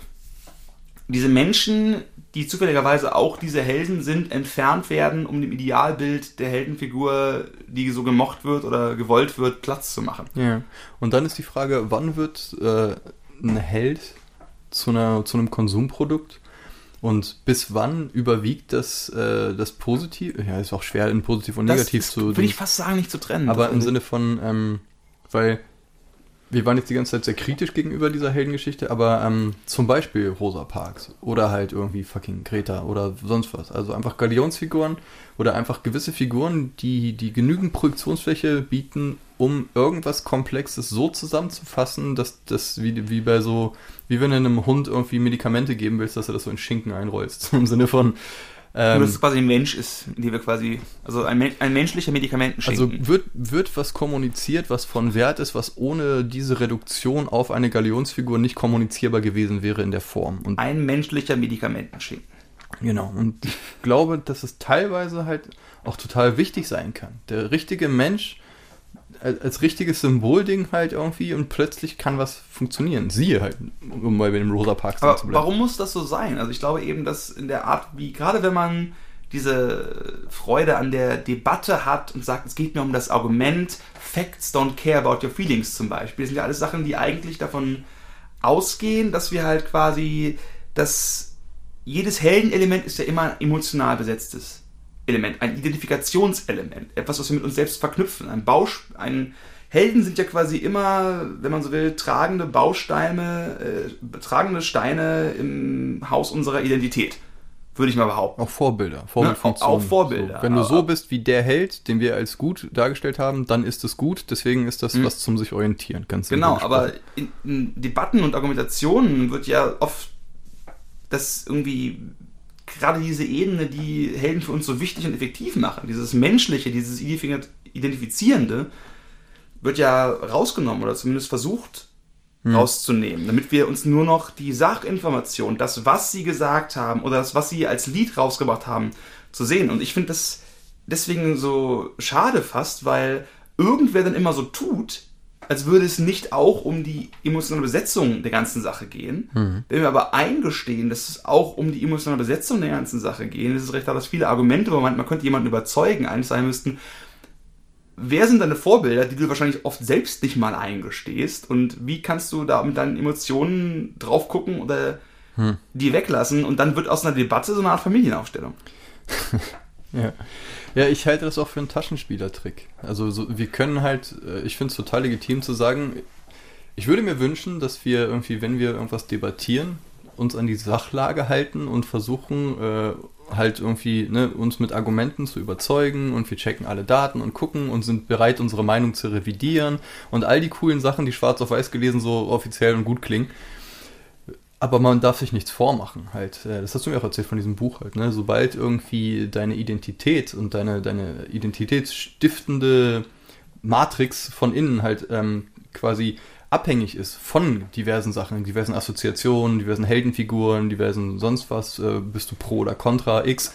diese Menschen, die zufälligerweise auch diese Helden sind, entfernt werden, um dem Idealbild der Heldenfigur, die so gemocht wird oder gewollt wird, Platz zu machen. Ja. Und dann ist die Frage, wann wird äh, ein Held zu, einer, zu einem Konsumprodukt und bis wann überwiegt das, äh, das Positiv? Ja, ist auch schwer in positiv und negativ das ist, zu Würde ich fast sagen, nicht zu trennen. Aber im Sinne von, ähm, weil wir waren jetzt die ganze Zeit sehr kritisch gegenüber dieser Heldengeschichte, aber ähm, zum Beispiel Rosa Parks oder halt irgendwie fucking Greta oder sonst was. Also einfach Galionsfiguren oder einfach gewisse Figuren, die, die genügend Projektionsfläche bieten, um irgendwas Komplexes so zusammenzufassen, dass das wie, wie bei so, wie wenn du einem Hund irgendwie Medikamente geben willst, dass du das so in Schinken einrollst. Im Sinne von, Ähm, dass es quasi ein Mensch ist, die wir quasi, also ein, ein menschlicher also Medikamentenschinken. wird, wird was kommuniziert, was von Wert ist, was ohne diese Reduktion auf eine Galionsfigur nicht kommunizierbar gewesen wäre in der Form. Und ein menschlicher Medikamentenschinken. Genau, und ich glaube, dass es teilweise halt auch total wichtig sein kann. Der richtige Mensch als, richtiges Symbolding halt irgendwie und plötzlich kann was funktionieren. Siehe halt, um mal bei dem Rosa Parks zu bleiben. warum muss das so sein? Also ich glaube eben, dass in der Art, wie gerade wenn man diese Freude an der Debatte hat und sagt, es geht mir um das Argument, Facts don't care about your feelings zum Beispiel, das sind ja alles Sachen, die eigentlich davon ausgehen, dass wir halt quasi, dass jedes Heldenelement ist ja immer emotional besetztes Element, ein Identifikationselement, etwas, was wir mit uns selbst verknüpfen. Ein Bausch, ein Helden sind ja quasi immer, wenn man so will, tragende Bausteine, äh, tragende Steine im Haus unserer Identität, würde ich mal behaupten. Auch Vorbilder, Vorbildfunktion. Ne, auch Vorbilder. So, wenn du so Aber- bist wie der Held, den wir als gut dargestellt haben, dann ist es gut. Deswegen ist das was zum sich orientieren. Ganz Genau, aber in, in Debatten und Argumentationen wird ja oft das irgendwie gerade diese Ebene, die Helden für uns so wichtig und effektiv machen, dieses Menschliche, dieses Identifi- Identifizierende, wird ja rausgenommen oder zumindest versucht rauszunehmen, damit wir uns nur noch die Sachinformation, das, was sie gesagt haben oder das, was sie als Lied rausgebracht haben, zu sehen. Und ich finde das deswegen so schade fast, weil irgendwer dann immer so tut, als würde es nicht auch um die emotionale Besetzung der ganzen Sache gehen. Wenn wir aber eingestehen, dass es auch um die emotionale Besetzung der ganzen Sache geht, ist es recht, dass viele Argumente, wo man, man könnte jemanden überzeugen, eigentlich sein müssten, wer sind deine Vorbilder, die du wahrscheinlich oft selbst nicht mal eingestehst und wie kannst du da mit deinen Emotionen drauf gucken oder die weglassen und dann wird aus einer Debatte so eine Art Familienaufstellung. Ja. ja, ich halte das auch für einen Taschenspielertrick. Also so, wir können halt, äh, ich finde es total legitim zu sagen, ich würde mir wünschen, dass wir irgendwie, wenn wir irgendwas debattieren, uns an die Sachlage halten und versuchen, äh, halt irgendwie ne, uns mit Argumenten zu überzeugen und wir checken alle Daten und gucken und sind bereit, unsere Meinung zu revidieren und all die coolen Sachen, die schwarz auf weiß gelesen so offiziell und gut klingen. Aber man darf sich nichts vormachen halt. Das hast du mir auch erzählt von diesem Buch halt, ne? Sobald irgendwie deine Identität und deine, deine identitätsstiftende Matrix von innen halt ähm, quasi abhängig ist von diversen Sachen, diversen Assoziationen, diversen Heldenfiguren, diversen sonst was, äh, bist du pro oder contra X,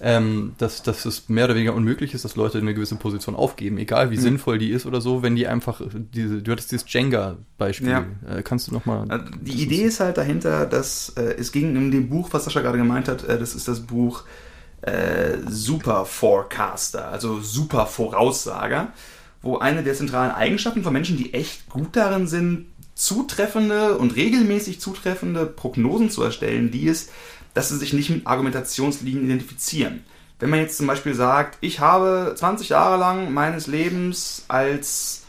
ähm, dass, dass es mehr oder weniger unmöglich ist, dass Leute eine gewisse Position aufgeben, egal wie Mhm. sinnvoll die ist oder so, wenn die einfach diese, du hattest dieses Jenga-Beispiel, Ja. äh, kannst du nochmal... Also Die Idee ist halt dahinter, dass äh, es ging in dem Buch, was Sascha gerade gemeint hat, äh, das ist das Buch äh, Super Forecaster, also Super Voraussager, wo eine der zentralen Eigenschaften von Menschen, die echt gut darin sind, zutreffende und regelmäßig zutreffende Prognosen zu erstellen, die ist, dass sie sich nicht mit Argumentationslinien identifizieren. Wenn man jetzt zum Beispiel sagt, ich habe 20 Jahre lang meines Lebens als,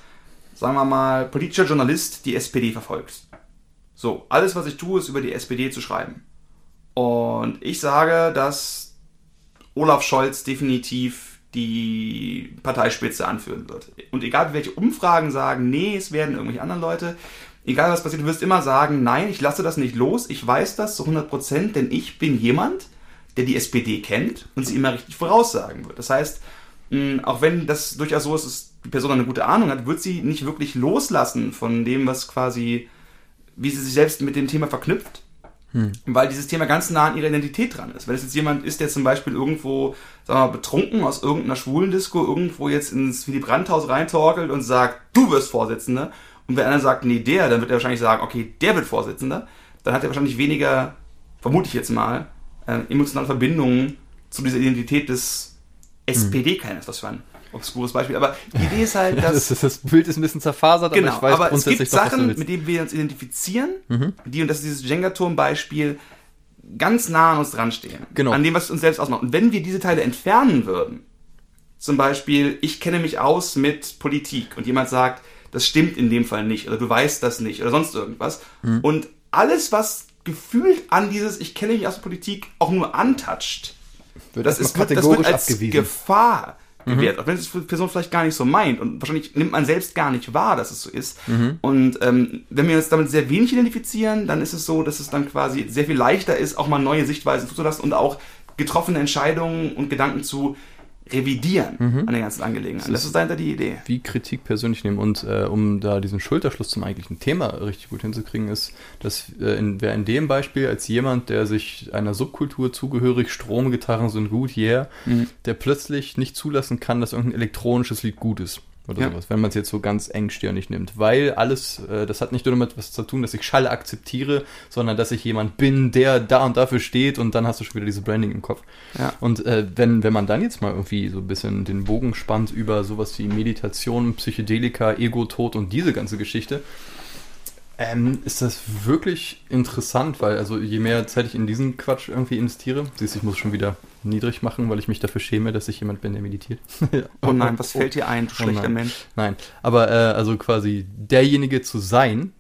sagen wir mal, politischer Journalist die SPD verfolgt. So, alles, was ich tue, ist über die SPD zu schreiben. Und ich sage, dass Olaf Scholz definitiv die Parteispitze anführen wird. Und egal welche Umfragen sagen, nee, es werden irgendwelche anderen Leute, egal was passiert, du wirst immer sagen, nein, ich lasse das nicht los, ich weiß das zu 100%, denn ich bin jemand, der die SPD kennt und sie immer richtig voraussagen wird. Das heißt, auch wenn das durchaus so ist, dass die Person eine gute Ahnung hat, wird sie nicht wirklich loslassen von dem, was quasi, wie sie sich selbst mit dem Thema verknüpft, weil dieses Thema ganz nah an ihrer Identität dran ist. Wenn es jetzt jemand ist, der zum Beispiel irgendwo, sagen wir mal, betrunken aus irgendeiner Schwulendisco irgendwo jetzt ins Willy Brandt-Haus reintorkelt und sagt, du wirst Vorsitzender, und wenn einer sagt, nee, der, dann wird er wahrscheinlich sagen, okay, der wird Vorsitzender, dann hat er wahrscheinlich weniger, vermute ich jetzt mal, äh, emotionale Verbindungen zu dieser Identität des SPD-Kerners, was für ein obskures Beispiel. Aber die Idee ist halt, dass das, das Bild ist ein bisschen zerfasert, Genau, aber ich weiß aber es gibt Sachen, mit denen wir uns identifizieren, die, und das ist dieses Jenga-Turm-Beispiel, ganz nah an uns dran stehen. Genau. An dem, was uns selbst ausmacht. Und wenn wir diese Teile entfernen würden, zum Beispiel, ich kenne mich aus mit Politik und jemand sagt, das stimmt in dem Fall nicht oder du weißt das nicht oder sonst irgendwas. Mhm. Und alles, was gefühlt an dieses Ich kenne mich aus mit Politik auch nur antatscht, Wird das, ist, wird- das kategorisch wird als abgewiesen. Gefahr gewährt, auch wenn es die Person vielleicht gar nicht so meint. Und wahrscheinlich nimmt man selbst gar nicht wahr, dass es so ist. Und ähm, wenn wir uns damit sehr wenig identifizieren, dann ist es so, dass es dann quasi sehr viel leichter ist, auch mal neue Sichtweisen zuzulassen und auch getroffene Entscheidungen und Gedanken zu revidieren Mhm. an den ganzen Angelegenheiten. Das ist dahinter die Idee. wie Kritik persönlich nehmen. Und äh, um da diesen Schulterschluss zum eigentlichen Thema richtig gut hinzukriegen, ist, dass äh, in, wer in dem Beispiel als jemand, der sich einer Subkultur zugehörig, Stromgitarren sind gut, yeah, Mhm. der plötzlich nicht zulassen kann, dass irgendein elektronisches Lied gut ist. Oder Ja. sowas, wenn man es jetzt so ganz engstirnig nimmt. Weil alles, äh, das hat nicht nur damit was zu tun, dass ich Schalle akzeptiere, sondern dass ich jemand bin, der da und dafür steht und dann hast du schon wieder diese Branding im Kopf. Ja. Und äh, wenn, wenn man dann jetzt mal irgendwie so ein bisschen den Bogen spannt über sowas wie Meditation, Psychedelika, Ego-Tod und diese ganze Geschichte, ähm, ist das wirklich interessant, weil also je mehr Zeit ich in diesen Quatsch irgendwie investiere, siehst du, ich muss schon wieder niedrig machen, weil ich mich dafür schäme, dass ich jemand bin, der meditiert. Oh nein, was fällt dir ein, du Oh schlechter nein. Mensch? Nein, aber äh, also quasi derjenige zu sein,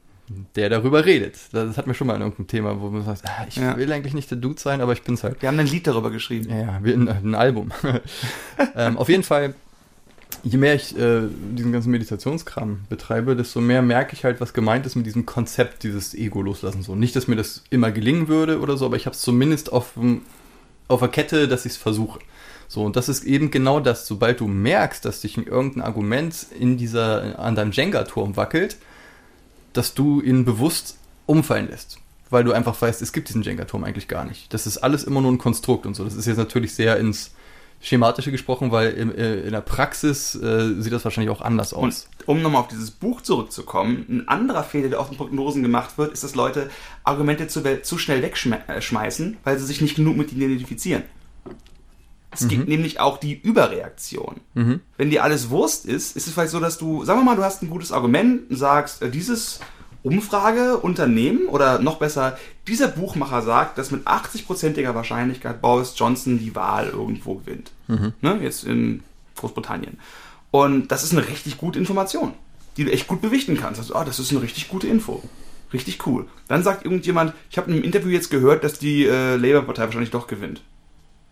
der darüber redet. Das hat mir schon mal in irgendeinem Thema, wo man sagt, ah, ich Ja. will eigentlich nicht der Dude sein, aber ich bin's halt. Wir haben ein Lied darüber geschrieben. Ja, ja, wir- ein, ein Album. ähm, auf jeden Fall, je mehr ich äh, diesen ganzen Meditationskram betreibe, desto mehr merke ich halt, was gemeint ist mit diesem Konzept, dieses Ego loslassen. So. Nicht, dass mir das immer gelingen würde oder so, aber ich habe es zumindest auf, dem- auf der Kette, dass ich es versuche. So, und das ist eben genau das, sobald du merkst, dass dich irgendein Argument in dieser, an deinem Jenga-Turm wackelt, dass du ihn bewusst umfallen lässt. Weil du einfach weißt, es gibt diesen Jenga-Turm eigentlich gar nicht. Das ist alles immer nur ein Konstrukt und so. Das ist jetzt natürlich sehr ins Schematische gesprochen, weil im, äh, in der Praxis äh, sieht das wahrscheinlich auch anders Und aus. um nochmal auf dieses Buch zurückzukommen, ein anderer Fehler, der auf den Prognosen gemacht wird, ist, dass Leute Argumente zu, zu schnell wegschmeißen, weil sie sich nicht genug mit ihnen identifizieren. Es gibt nämlich auch die Überreaktion. Mhm. Wenn dir alles Wurst ist, ist es vielleicht so, dass du, sagen wir mal, du hast ein gutes Argument und sagst, äh, dieses Umfrageunternehmen oder noch besser, dieser Buchmacher sagt, dass mit 80%iger Wahrscheinlichkeit Boris Johnson die Wahl irgendwo gewinnt. Ne? Jetzt in Großbritannien. Und das ist eine richtig gute Information, die du echt gut bewichten kannst. Also, ah, das ist eine richtig gute Info. Richtig cool. Dann sagt irgendjemand, ich habe in einem Interview jetzt gehört, dass die äh, Labour-Partei wahrscheinlich doch gewinnt.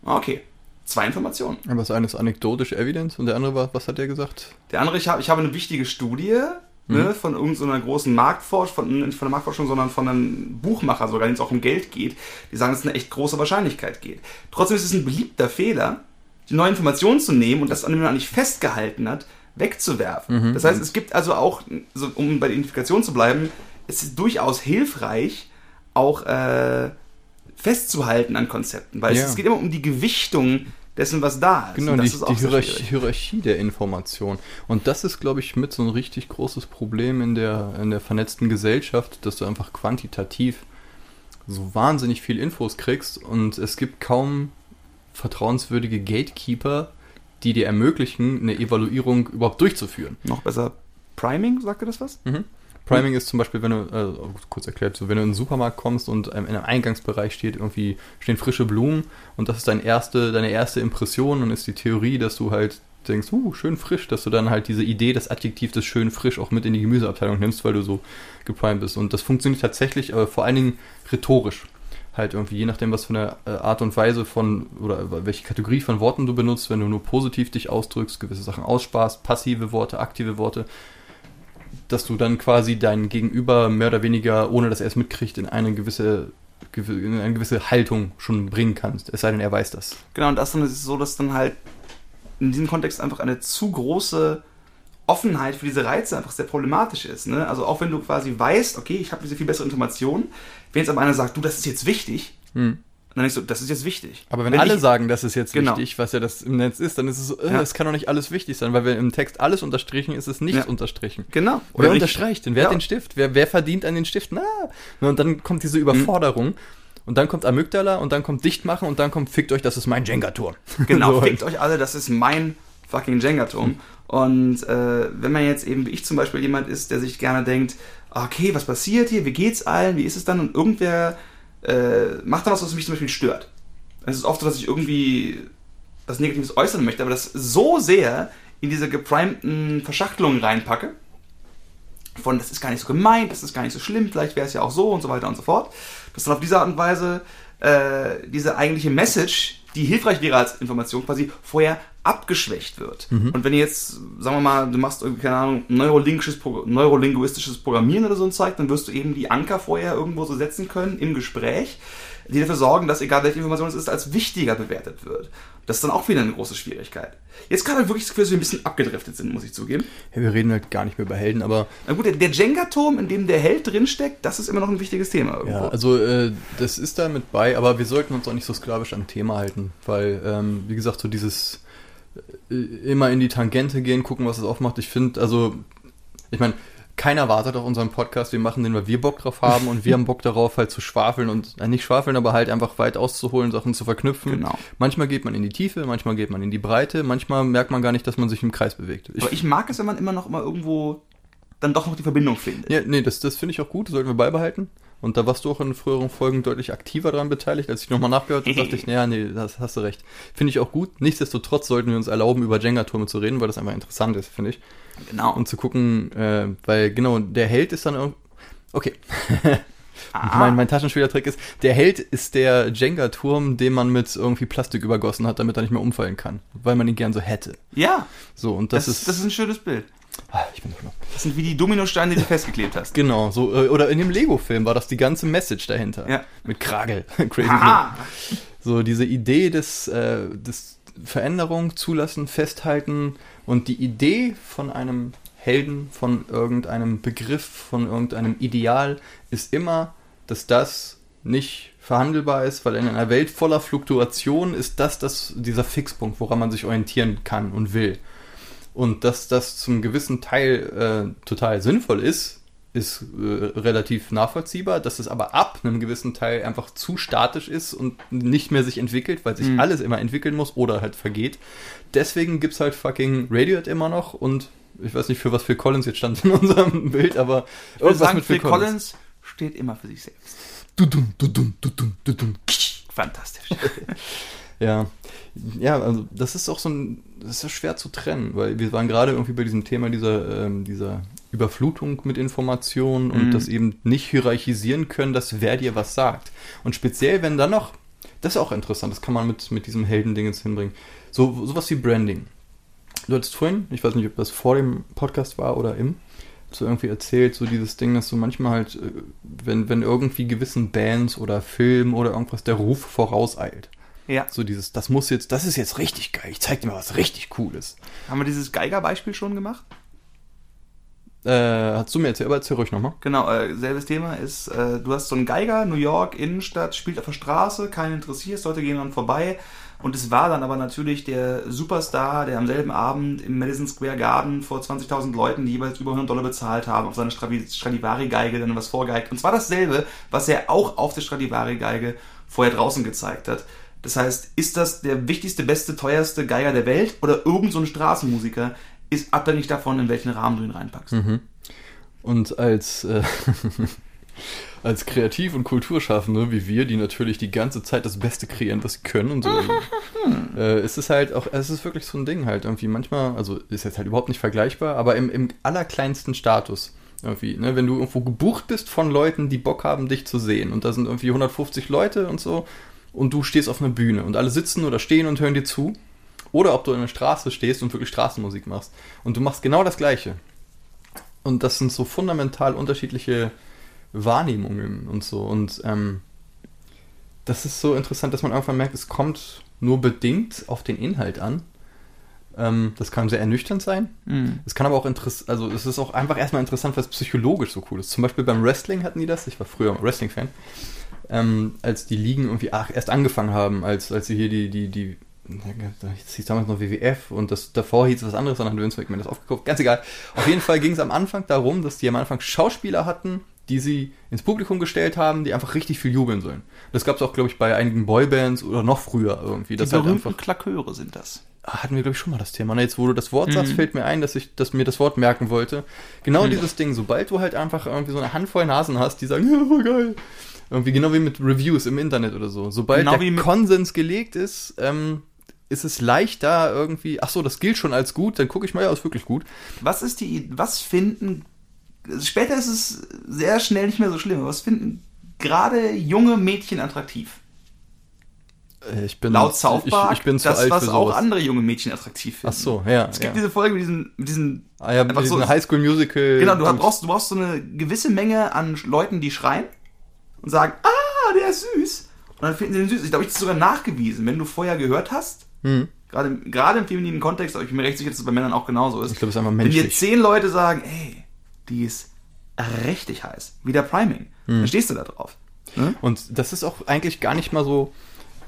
Ah, Okay. Zwei Informationen. Aber das eine ist anekdotische Evidence und der andere war, was hat der gesagt? Der andere, ich habe ich habe eine wichtige Studie ne, von irgendeiner großen Marktforschung, von, nicht von der Marktforschung, sondern von einem Buchmacher sogar, denen es auch um Geld geht, die sagen, dass es eine echt große Wahrscheinlichkeit geht. Trotzdem ist es ein beliebter Fehler, die neue Information zu nehmen und das, an dem man nicht festgehalten hat, wegzuwerfen. Das heißt, es gibt also auch, so, um bei der Identifikation zu bleiben, es ist durchaus hilfreich, auch äh, festzuhalten an Konzepten, weil Ja. es, es geht immer um die Gewichtung dessen, was da ist. Genau, die, ist die Hierarchie. Hierarchie der Information. Und das ist, glaube ich, mit so ein richtig großes Problem in der, in der vernetzten Gesellschaft, dass du einfach quantitativ so wahnsinnig viel Infos kriegst und es gibt kaum vertrauenswürdige Gatekeeper, die dir ermöglichen, eine Evaluierung überhaupt durchzuführen. Noch besser Priming, sagt ihr das was? Priming ist zum Beispiel, wenn du, äh, kurz erklärt, so, wenn du in den Supermarkt kommst und ähm, in einem Eingangsbereich steht irgendwie, stehen frische Blumen und das ist dein erste, deine erste Impression und ist die Theorie, dass du halt denkst, uh, schön frisch, dass du dann halt diese Idee, das Adjektiv des schön frisch auch mit in die Gemüseabteilung nimmst, weil du so geprimed bist. Und das funktioniert tatsächlich, aber vor allen Dingen rhetorisch. Halt irgendwie, je nachdem, was für eine äh, Art und Weise von, oder welche Kategorie von Worten du benutzt, wenn du nur positiv dich ausdrückst, gewisse Sachen aussparst, passive Worte, aktive Worte, dass du dann quasi dein Gegenüber mehr oder weniger, ohne dass er es mitkriegt, in eine gewisse, gewi- in eine gewisse Haltung schon bringen kannst. Es sei denn, er weiß das. Genau, und das dann ist es so, dass dann halt in diesem Kontext einfach eine zu große Offenheit für diese Reize einfach sehr problematisch ist. Ne? Also auch wenn du quasi weißt, okay, ich habe diese viel bessere Information, wenn jetzt aber einer sagt, du, das ist jetzt wichtig, Hm. Dann denkst du, das ist jetzt wichtig. Aber wenn, alle ich, sagen, das ist jetzt Genau. wichtig, was ja das im Netz ist, dann ist es so, äh, Ja. es kann doch nicht alles wichtig sein, weil wenn im Text alles unterstrichen ist, ist nichts Ja. unterstrichen. Genau. Wer wenn ich- unterstreicht denn? Wer Ja. hat den Stift? Wer, wer verdient an den Stift? Na. Und dann kommt diese Überforderung. Und dann kommt Amygdala und dann kommt Dichtmachen und dann kommt Fickt euch, das ist mein Jenga-Turm. Genau, So fickt euch alle, das ist mein fucking Jenga-Turm. Und äh, wenn man jetzt eben, wie ich zum Beispiel, jemand ist, der sich gerne denkt, okay, was passiert hier, wie geht's allen, wie ist es dann? Und irgendwer äh, macht dann was, was mich zum Beispiel stört. Es ist oft so, dass ich irgendwie was Negatives äußern möchte, aber das so sehr in diese geprimten Verschachtelungen reinpacke, von das ist gar nicht so gemeint, das ist gar nicht so schlimm, vielleicht wäre es ja auch so und so weiter und so fort, dass dann auf diese Art und Weise äh, diese eigentliche Message, die hilfreich wäre als Information, quasi vorher abgeschwächt wird. Und wenn ihr jetzt, sagen wir mal, du machst irgendwie, keine Ahnung, neurolinguistisches, neurolinguistisches Programmieren oder so ein Zeug, dann wirst du eben die Anker vorher irgendwo so setzen können im Gespräch, die dafür sorgen, dass egal welche Information es ist, als wichtiger bewertet wird. Das ist dann auch wieder eine große Schwierigkeit. Jetzt gerade wirklich das Gefühl, dass wir ein bisschen abgedriftet sind, muss ich zugeben. Hey, wir reden halt gar nicht mehr über Helden, aber Na gut, der, der Jenga-Turm, in dem der Held drinsteckt, das ist immer noch ein wichtiges Thema irgendwo. ja, also äh, das ist da mit bei, aber wir sollten uns auch nicht so sklavisch am Thema halten, weil, ähm, wie gesagt, so dieses immer in die Tangente gehen, gucken, was es aufmacht. Ich finde, also, ich meine, keiner wartet auf unseren Podcast, wir machen den, weil wir Bock drauf haben und wir haben Bock darauf, halt zu schwafeln und äh, nicht schwafeln, aber halt einfach weit auszuholen, Sachen zu verknüpfen. Genau. Manchmal geht man in die Tiefe, manchmal geht man in die Breite, manchmal merkt man gar nicht, dass man sich im Kreis bewegt. Ich, Aber ich mag es, wenn man immer noch mal irgendwo dann doch noch die Verbindung findet. ja, nee, das, das finde ich auch gut, das sollten wir beibehalten. Und da warst du auch in früheren Folgen deutlich aktiver daran beteiligt. Als ich nochmal nachgehört habe, dachte ich, naja, nee, das hast du recht. Finde ich auch gut. Nichtsdestotrotz sollten wir uns erlauben, über Jenga-Turme zu reden, weil das einfach interessant ist, finde ich. Genau. Und zu gucken, äh, weil genau, der Held ist dann irgendwie. Okay. Mein, mein Taschenspielertrick ist, der Held ist der Jenga-Turm, den man mit irgendwie Plastik übergossen hat, damit er nicht mehr umfallen kann. Weil man ihn gern so hätte. ja, So, und das, das, ist. das ist ein schönes Bild. Ah, ich bin schlau. Das sind wie die Dominosteine, die du festgeklebt hast. Genau, so, äh, oder in dem Lego-Film war das die ganze Message dahinter. Ja. Mit Kragel. Crazy Aha. So, diese Idee des, äh, des Veränderung zulassen, festhalten und die Idee von einem Helden, von irgendeinem Begriff, von irgendeinem Ideal ist immer, dass das nicht verhandelbar ist, weil in einer Welt voller Fluktuation ist das, das dieser Fixpunkt, woran man sich orientieren kann und will. Und dass das zum gewissen Teil äh, total sinnvoll ist, ist äh, relativ nachvollziehbar. Dass es aber ab einem gewissen Teil einfach zu statisch ist und nicht mehr sich entwickelt, weil sich Mhm. alles immer entwickeln muss oder halt vergeht. Deswegen gibt's halt fucking Radiohead immer noch und ich weiß nicht, für was Phil Collins jetzt stand in unserem Bild, aber Ich würde sagen, Phil Collins steht immer für sich selbst. Dudum, dudum, dudum, dudum. Fantastisch. Ja, ja, also das ist auch so ein, das ist ja schwer zu trennen, weil wir waren gerade irgendwie bei diesem Thema dieser, ähm, dieser Überflutung mit Informationen und Mhm. das eben nicht hierarchisieren können, dass wer dir was sagt. Und speziell, wenn dann noch, das ist auch interessant, das kann man mit, mit diesem Heldending jetzt hinbringen. So, sowas wie Branding. Du hattest vorhin, ich weiß nicht, ob das vor dem Podcast war oder im, so irgendwie erzählt, so dieses Ding, dass so manchmal halt, äh, wenn, wenn irgendwie gewissen Bands oder Filmen oder irgendwas der Ruf vorauseilt. Ja. So dieses, das muss jetzt, das ist jetzt richtig geil. Ich zeig dir mal was richtig Cooles. Haben wir dieses Geiger-Beispiel schon gemacht? Äh, hast du mir erzählt, aber erzähl ruhig nochmal. Genau, äh, selbes Thema ist, äh, du hast so einen Geiger, New York, Innenstadt, spielt auf der Straße, keinen interessiert, Leute gehen dran vorbei. Und es war dann aber natürlich der Superstar, der am selben Abend im Madison Square Garden vor 20.000 Leuten, die jeweils über 100 Dollar bezahlt haben, auf seine Stradi- Stradivari-Geige dann was vorgeigt. Und zwar dasselbe, was er auch auf der Stradivari-Geige vorher draußen gezeigt hat. Das heißt, ist das der wichtigste, beste, teuerste Geiger der Welt oder irgend so ein Straßenmusiker, ist abhängig davon, in welchen Rahmen du ihn reinpackst. Und als, äh, als Kreativ- und Kulturschaffende wie wir, die natürlich die ganze Zeit das Beste kreieren, was sie können und so, äh, ist es halt auch, es ist wirklich so ein Ding halt irgendwie manchmal, also ist jetzt halt überhaupt nicht vergleichbar, aber im, im allerkleinsten Status. Irgendwie, ne, wenn du irgendwo gebucht bist von Leuten, die Bock haben, dich zu sehen und da sind irgendwie 150 Leute und so und du stehst auf einer Bühne und alle sitzen oder stehen und hören dir zu oder ob du in der Straße stehst und wirklich Straßenmusik machst und du machst genau das Gleiche. Und das sind so fundamental unterschiedliche Wahrnehmungen und so. Und ähm, das ist so interessant, dass man irgendwann merkt, es kommt nur bedingt auf den Inhalt an. Ähm, das kann sehr ernüchternd sein. Mhm. Es kann aber auch interessant, also es ist auch einfach erstmal interessant, was psychologisch so cool ist. Zum Beispiel beim Wrestling hatten die das, ich war früher Wrestling-Fan, ähm, als die Ligen irgendwie ach, erst angefangen haben, als, als sie hier die, die, die, das hieß damals noch WWF und das davor hieß was anderes, dann hat Vince McMahon das aufgekauft. Ganz egal. Auf jeden Fall ging es am Anfang darum, dass die am Anfang Schauspieler hatten, die sie ins Publikum gestellt haben, die einfach richtig viel jubeln sollen. Das gab es auch, glaube ich, bei einigen Boybands oder noch früher irgendwie. Die Das halt berühmten einfach Klaköre sind das. Hatten wir, glaube ich, schon mal das Thema. Ne? Jetzt, wo du das Wort sagst, Mhm. fällt mir ein, dass ich dass mir das Wort merken wollte. Genau Mhm. dieses Ding, sobald du halt einfach irgendwie so eine Handvoll Nasen hast, die sagen, ja, voll geil. Irgendwie genau wie mit Reviews im Internet oder so. Sobald Genau der mit- Konsens gelegt ist, ähm, ist es leichter irgendwie, ach so, das gilt schon als gut, dann gucke ich mal, ja, ist wirklich gut. Was ist die, was finden, später ist es sehr schnell nicht mehr so schlimm, was finden gerade junge Mädchen attraktiv? Äh, Ich bin, Laut South ich, Park, ich, bin zu das, alt was für auch sowas. andere junge Mädchen attraktiv finden. Ach so, ja. Es gibt ja. diese Folge mit diesen, mit diesen Ah, ja, einfach diesen so- Highschool Musical. Genau, du brauchst, du brauchst so eine gewisse Menge an Leuten, die schreien und sagen, ah, der ist süß. Und dann finden sie den süß. Ich glaube, ich ist sogar nachgewiesen. Wenn du vorher gehört hast, Hm. gerade, im- gerade im femininen Kontext, aber ich bin mir recht sicher, dass es bei Männern auch genauso ist. Ich glaube, es ist einfach Wenn dir menschlich. zehn Leute sagen, ey, die ist richtig heiß, wie der Priming, Hm. dann stehst du da drauf. Ne? Und das ist auch eigentlich gar nicht mal so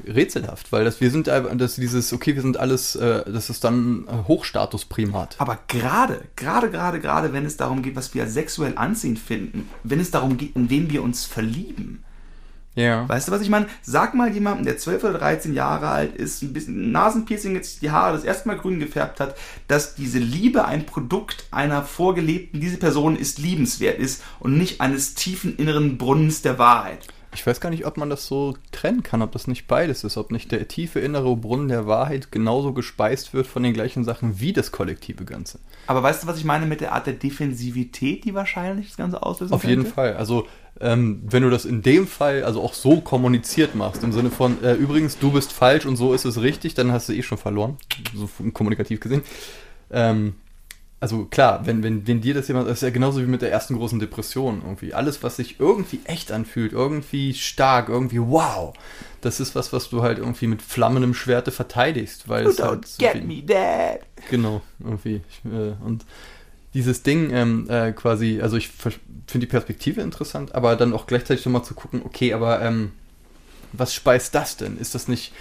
rätselhaft, weil das, wir sind einfach- das dieses, okay, wir sind alles, äh, das ist dann äh, Hochstatusprimat. Aber gerade, gerade, gerade, gerade, wenn es darum geht, was wir als sexuell anziehend finden, wenn es darum geht, in wen wir uns verlieben, Ja. Weißt du, was ich meine? Sag mal jemandem, der 12 oder 13 Jahre alt ist, ein bisschen Nasenpiercing, jetzt die Haare das erste Mal grün gefärbt hat, dass diese Liebe ein Produkt einer vorgelebten, diese Person ist liebenswert ist und nicht eines tiefen inneren Brunnens der Wahrheit. Ich weiß gar nicht, ob man das so trennen kann, ob das nicht beides ist, ob nicht der tiefe innere Brunnen der Wahrheit genauso gespeist wird von den gleichen Sachen wie das kollektive Ganze. Aber weißt du, was ich meine mit der Art der Defensivität, die wahrscheinlich das Ganze auslösen Auf jeden könnte? Fall. Also, ähm, wenn du das in dem Fall also auch so kommuniziert machst, im Sinne von, äh, übrigens, du bist falsch und so ist es richtig, dann hast du eh schon verloren, so kommunikativ gesehen. Ähm, also klar, wenn, wenn, wenn dir das jemand, das ist ja genauso wie mit der ersten großen Depression irgendwie. Alles, was sich irgendwie echt anfühlt, irgendwie stark, irgendwie wow, das ist was, was du halt irgendwie mit flammendem Schwerte verteidigst, weil You es halt don't so get viel- me, Dad. Genau, irgendwie. Äh, und dieses Ding ähm, äh, quasi, also ich finde die Perspektive interessant, aber dann auch gleichzeitig nochmal zu gucken, okay, aber ähm, was speist das denn? Ist das nicht,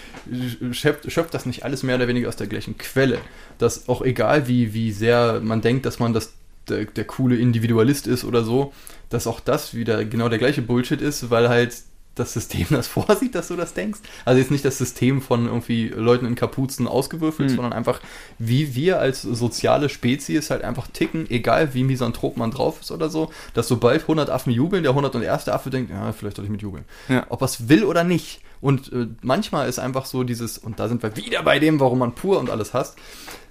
schöpft, schöpft das nicht alles mehr oder weniger aus der gleichen Quelle? Dass auch egal, wie, wie sehr man denkt, dass man das der, der coole Individualist ist oder so, dass auch das wieder genau der gleiche Bullshit ist, weil halt das System das vorsieht, dass du das denkst. Also jetzt nicht das System von irgendwie Leuten in Kapuzen ausgewürfelt, Mhm. sondern einfach, wie wir als soziale Spezies halt einfach ticken, egal wie misanthrop man drauf ist oder so, dass sobald 100 Affen jubeln, der 101. Affe denkt, ja, vielleicht soll ich mit jubeln. Ja. Ob er es will oder nicht. Und äh, manchmal ist einfach so dieses, und da sind wir wieder bei dem, warum man pur und alles hasst.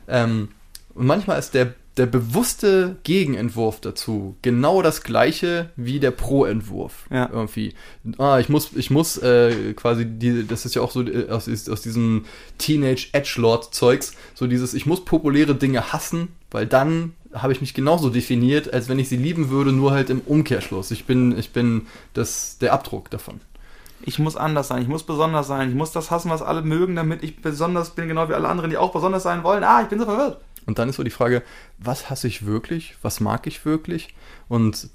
Ähm, und manchmal ist der, der bewusste Gegenentwurf dazu genau das gleiche wie der Pro-Entwurf. Ja. Irgendwie. Ah, ich muss, ich muss äh, quasi, die, das ist ja auch so äh, aus, aus diesem Teenage-Edgelord-Zeugs, so dieses, ich muss populäre Dinge hassen, weil dann habe ich mich genauso definiert, als wenn ich sie lieben würde, nur halt im Umkehrschluss. Ich bin, ich bin das, der Abdruck davon. Ich muss anders sein, ich muss besonders sein, ich muss das hassen, was alle mögen, damit ich besonders bin, genau wie alle anderen, die auch besonders sein wollen. Ah, ich bin so verwirrt. Und dann ist so die Frage, was hasse ich wirklich? Was mag ich wirklich? Und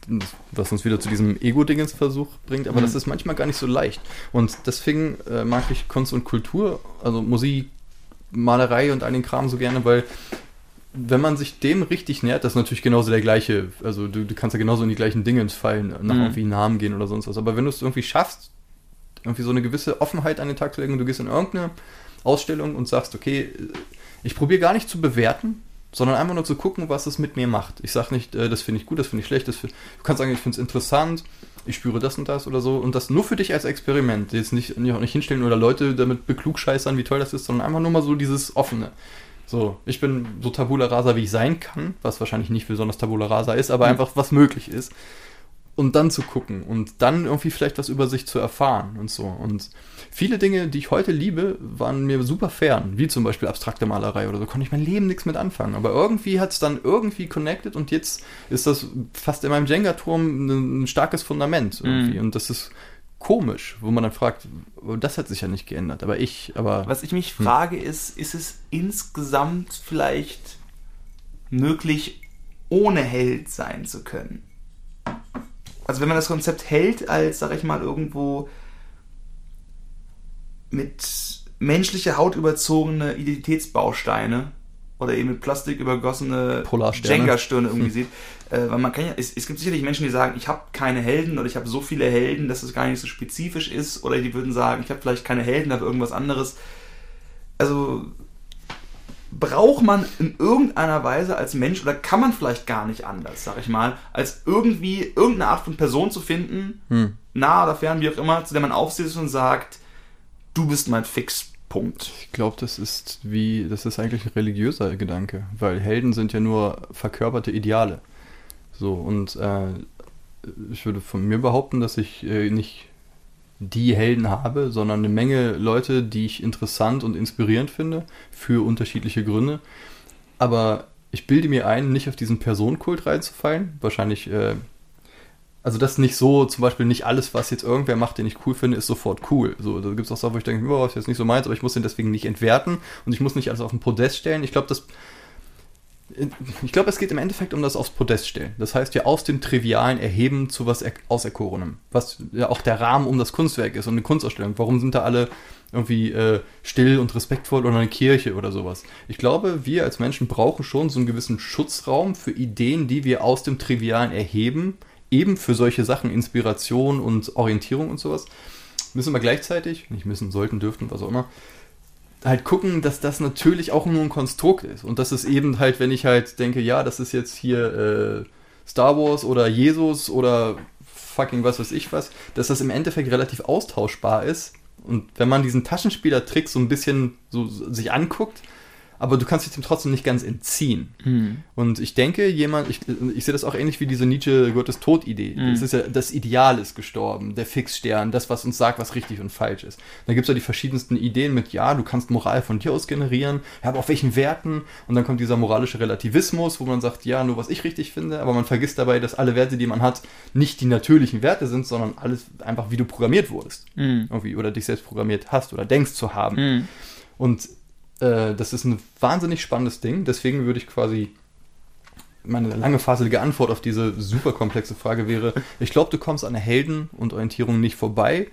was uns wieder zu diesem Ego-Dingens-Versuch bringt, aber Mhm. das ist manchmal gar nicht so leicht. Und deswegen äh, mag ich Kunst und Kultur, also Musik, Malerei und all den Kram so gerne, weil wenn man sich dem richtig nähert, das ist natürlich genauso der gleiche, also du, du kannst ja genauso in die gleichen Dinge ins Fallen, nach Mhm. irgendwie Namen gehen oder sonst was. Aber wenn du es irgendwie schaffst, irgendwie so eine gewisse Offenheit an den Tag zu legen und du gehst in irgendeine Ausstellung und sagst, okay, ich probiere gar nicht zu bewerten, sondern einfach nur zu gucken, was es mit mir macht. Ich sage nicht, äh, das finde ich gut, das finde ich schlecht. Das find, du kannst sagen, ich finde es interessant, ich spüre das und das oder so und das nur für dich als Experiment. Jetzt nicht, nicht, nicht hinstellen oder Leute damit beklugscheißern, wie toll das ist, sondern einfach nur mal so dieses Offene. So, ich bin so Tabula Rasa, wie ich sein kann, was wahrscheinlich nicht besonders Tabula Rasa ist, aber Mhm. einfach was möglich ist. Und dann zu gucken und dann irgendwie vielleicht was über sich zu erfahren und so. Und viele Dinge, die ich heute liebe, waren mir super fern, wie zum Beispiel abstrakte Malerei oder so, konnte ich mein Leben nichts mit anfangen. Aber irgendwie hat es dann irgendwie connected und jetzt ist das fast in meinem Jenga-Turm ein, starkes Fundament irgendwie. Mhm. Und das ist komisch, wo man dann fragt, das hat sich ja nicht geändert, aber ich, aber. Was ich mich Hm. frage, ist, ist es insgesamt vielleicht möglich, ohne Held sein zu können? Also wenn man das Konzept Held als, sag ich mal, irgendwo mit menschlicher Haut überzogene Identitätsbausteine oder eben mit Plastik übergossene. Jenga-Stirne irgendwie Hm. sieht. Äh, weil man kann ja, es, es gibt sicherlich Menschen, die sagen, ich habe keine Helden oder ich habe so viele Helden, dass es gar nicht so spezifisch ist. Oder die würden sagen, ich habe vielleicht keine Helden, aber irgendwas anderes. Also braucht man in irgendeiner Weise als Mensch oder kann man vielleicht gar nicht anders, sag ich mal, als irgendwie irgendeine Art von Person zu finden, Hm. nah oder fern, wie auch immer, zu der man aufsitzt und sagt, du bist mein Fixpunkt. Ich glaube, das ist wie, das ist eigentlich ein religiöser Gedanke, weil Helden sind ja nur verkörperte Ideale. So, und äh, ich würde von mir behaupten, dass ich äh, nicht, die Helden habe, sondern eine Menge Leute, die ich interessant und inspirierend finde, für unterschiedliche Gründe. Aber ich bilde mir ein, nicht auf diesen Personenkult reinzufallen. Wahrscheinlich, äh, also das nicht so, zum Beispiel nicht alles, was jetzt irgendwer macht, den ich cool finde, ist sofort cool. So, da gibt es auch Sachen, wo ich denke, boah, ist jetzt nicht so meins, aber ich muss den deswegen nicht entwerten und ich muss nicht alles auf den Podest stellen. Ich glaube, das ich glaube, es geht im Endeffekt um das aufs Podest stellen. Das heißt ja aus dem Trivialen erheben zu was Auserkorenem. Was ja auch der Rahmen um das Kunstwerk ist und eine Kunstausstellung. Warum sind da alle irgendwie äh, still und respektvoll oder eine Kirche oder sowas? Ich glaube, wir als Menschen brauchen schon so einen gewissen Schutzraum für Ideen, die wir aus dem Trivialen erheben. Eben für solche Sachen, Inspiration und Orientierung und sowas. Müssen wir gleichzeitig, nicht müssen, sollten, dürften, was auch immer, halt gucken, dass das natürlich auch nur ein Konstrukt ist. Und das ist eben halt, wenn ich halt denke, ja, das ist jetzt hier äh, Star Wars oder Jesus oder fucking was weiß ich was, dass das im Endeffekt relativ austauschbar ist. Und wenn man diesen Taschenspielertrick so ein bisschen so sich anguckt, aber du kannst dich dem trotzdem nicht ganz entziehen. Mhm. Und ich denke, jemand, ich, ich sehe das auch ähnlich wie diese Nietzsche Gottes Tod-Idee. Mhm. Das ist ja, das Ideal ist gestorben, der Fixstern, das, was uns sagt, was richtig und falsch ist. Da gibt es ja die verschiedensten Ideen mit, ja, du kannst Moral von dir aus generieren, ja, aber auf welchen Werten? Und dann kommt dieser moralische Relativismus, wo man sagt, ja, nur was ich richtig finde, aber man vergisst dabei, dass alle Werte, die man hat, nicht die natürlichen Werte sind, sondern alles einfach, wie du programmiert wurdest. Mhm. Irgendwie, oder dich selbst programmiert hast oder denkst zu haben. Mhm. Und äh, das ist ein wahnsinnig spannendes Ding. Deswegen würde ich quasi meine lange faselige Antwort auf diese super komplexe Frage wäre, ich glaube, du kommst an Helden- und Orientierung nicht vorbei,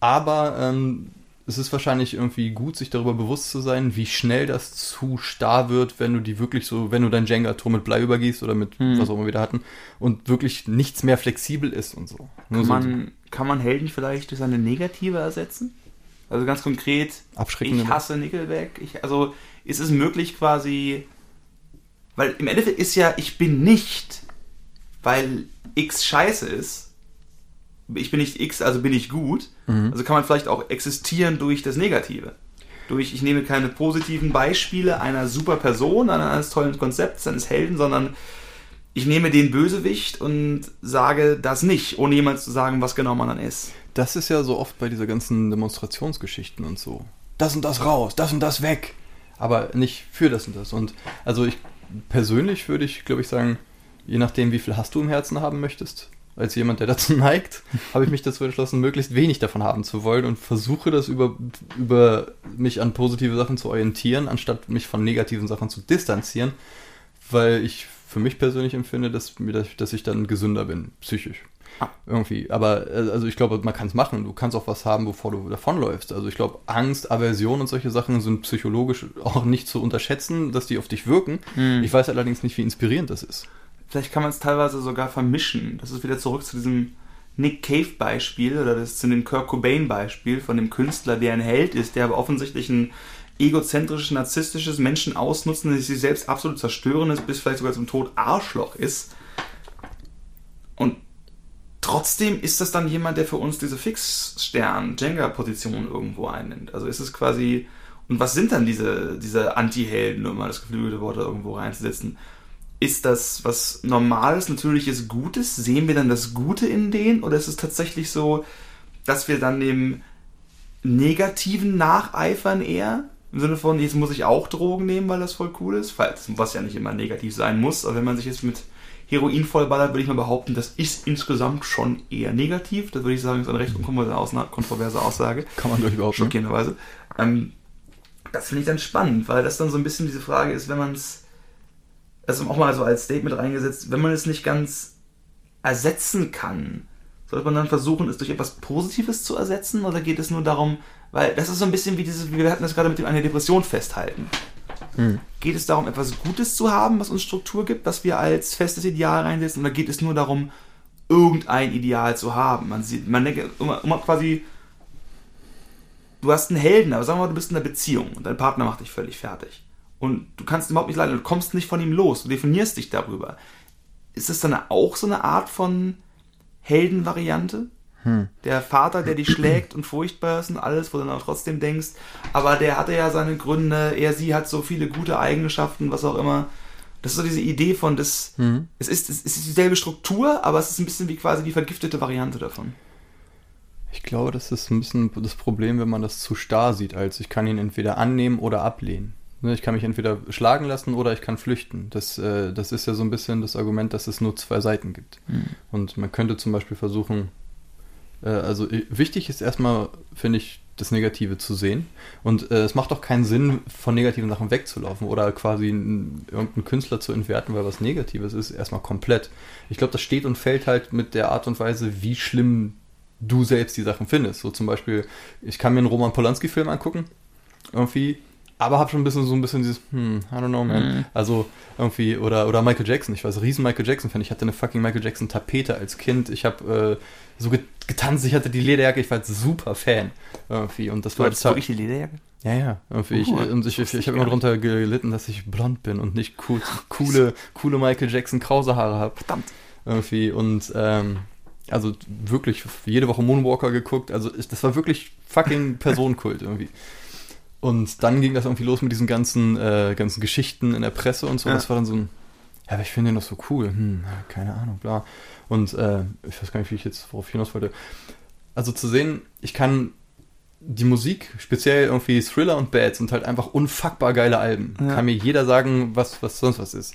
aber ähm, es ist wahrscheinlich irgendwie gut, sich darüber bewusst zu sein, wie schnell das zu starr wird, wenn du die wirklich so, wenn du dein Jenga-Turm mit Blei übergießt oder mit hm. was auch immer wir da hatten und wirklich nichts mehr flexibel ist und so. Kann, so man, kann man Helden vielleicht durch eine negative ersetzen? Also ganz konkret, ich hasse Nickelback. Ich, also ist es möglich quasi, weil im Endeffekt ist ja, ich bin nicht, weil X scheiße ist. Ich bin nicht X, also bin ich gut. Mhm. Also kann man vielleicht auch existieren durch das Negative. Durch, ich nehme keine positiven Beispiele einer super Person, eines tollen Konzepts, eines Helden, sondern ich nehme den Bösewicht und sage das nicht, ohne jemals zu sagen, was genau man dann ist das ist ja so oft bei dieser ganzen Demonstrationsgeschichten und so. Das und das raus, das und das weg. Aber nicht für das und das. Und also ich persönlich würde ich, glaube ich, sagen, je nachdem, wie viel Hass du im Herzen haben möchtest, als jemand, der dazu neigt, habe ich mich dazu entschlossen, möglichst wenig davon haben zu wollen und versuche das über, über mich an positive Sachen zu orientieren, anstatt mich von negativen Sachen zu distanzieren, weil ich für mich persönlich empfinde, dass, mir, dass ich dann gesünder bin, psychisch. Ah. Irgendwie. Aber äh, also ich glaube, man kann es machen. Du kannst auch was haben, bevor du davonläufst. Also ich glaube, Angst, Aversion und solche Sachen sind psychologisch auch nicht zu unterschätzen, dass die auf dich wirken. Hm. Ich weiß allerdings nicht, wie inspirierend das ist. Vielleicht kann man es teilweise sogar vermischen. Das ist wieder zurück zu diesem Nick Cave Beispiel oder das zu dem Kirk Cobain Beispiel von dem Künstler, der ein Held ist, der aber offensichtlich ein egozentrisches, narzisstisches Menschen ausnutzen, das sich selbst absolut zerstören ist, bis vielleicht sogar zum Tod Arschloch ist. Trotzdem ist das dann jemand, der für uns diese Fixstern-Jenga-Position irgendwo einnimmt. Also ist es quasi. Und was sind dann diese, diese Anti-Helden, um mal das geflügelte Wort irgendwo reinzusetzen? Ist das was Normales, Natürliches, Gutes? Sehen wir dann das Gute in denen? Oder ist es tatsächlich so, dass wir dann dem Negativen nacheifern eher? Im Sinne von, jetzt muss ich auch Drogen nehmen, weil das voll cool ist? Was ja nicht immer negativ sein muss, aber wenn man sich jetzt mit Heroin vollballert, würde ich mal behaupten, das ist insgesamt schon eher negativ. Das würde ich sagen, ist eine recht kontroverse Aussage. Kann man durchaus Schockierenderweise. Ähm, das finde ich dann spannend, weil das dann so ein bisschen diese Frage ist, wenn man es, also auch mal so als Statement reingesetzt, wenn man es nicht ganz ersetzen kann, sollte man dann versuchen, es durch etwas Positives zu ersetzen oder geht es nur darum, weil das ist so ein bisschen wie dieses, wir hatten das gerade mit dem eine Depression festhalten. Hm. Geht es darum, etwas Gutes zu haben, was uns Struktur gibt, was wir als festes Ideal reinsetzen, oder geht es nur darum, irgendein Ideal zu haben? Man sieht, man denkt immer, immer quasi, du hast einen Helden, aber sagen wir mal, du bist in einer Beziehung und dein Partner macht dich völlig fertig. Und du kannst überhaupt nicht leiden, du kommst nicht von ihm los, du definierst dich darüber. Ist es dann auch so eine Art von Heldenvariante? Hm. Der Vater, der dich schlägt und furchtbar ist und alles, wo du dann auch trotzdem denkst, aber der hatte ja seine Gründe, er, sie hat so viele gute Eigenschaften, was auch immer. Das ist so diese Idee von, das, hm. es, ist, es ist dieselbe Struktur, aber es ist ein bisschen wie quasi die vergiftete Variante davon. Ich glaube, das ist ein bisschen das Problem, wenn man das zu starr sieht, als ich kann ihn entweder annehmen oder ablehnen. Ne, Ich kann mich entweder schlagen lassen oder ich kann flüchten. Das, äh, das ist ja so ein bisschen das Argument, dass es nur zwei Seiten gibt. Und man könnte zum Beispiel versuchen, also äh, wichtig ist erstmal, finde ich, das Negative zu sehen. Und äh, es macht auch keinen Sinn, von negativen Sachen wegzulaufen oder quasi irgendeinen Künstler zu entwerten, weil was Negatives ist, erstmal komplett. Ich glaube, das steht und fällt halt mit der Art und Weise, wie schlimm du selbst die Sachen findest. So zum Beispiel, ich kann mir einen Roman Polanski-Film angucken, irgendwie, aber habe schon ein bisschen so ein bisschen dieses, hm, I don't know, man. Mhm. Also irgendwie, oder, oder Michael Jackson, ich war so riesen Michael Jackson-Fan. Ich hatte eine fucking Michael Jackson-Tapete als Kind. Ich habe äh, so get- getanzt, ich hatte die Lederjacke, ich war jetzt super Fan. Irgendwie. Und das Du war hattest wirklich die Lederjacke? ja, ja. Irgendwie ich, Oh, und ich, ich, ich habe immer drunter gelitten, dass ich blond bin und nicht cool, coole, coole Michael Jackson krause Haare habe. Verdammt. Irgendwie. Und ähm, also wirklich jede Woche Moonwalker geguckt. Also ich, das war wirklich fucking Personenkult irgendwie. Und dann ging das irgendwie los mit diesen ganzen, äh, ganzen Geschichten in der Presse und so. Ja. Das war dann so ein, ja, aber ich finde den doch so cool. Hm, keine Ahnung, bla. Und äh, ich weiß gar nicht, wie ich jetzt worauf ich hinaus wollte. Also zu sehen, ich kann die Musik, speziell irgendwie Thriller und Bad, sind halt einfach unfuckbar geile Alben. Ja. Kann mir jeder sagen, was, was sonst was ist.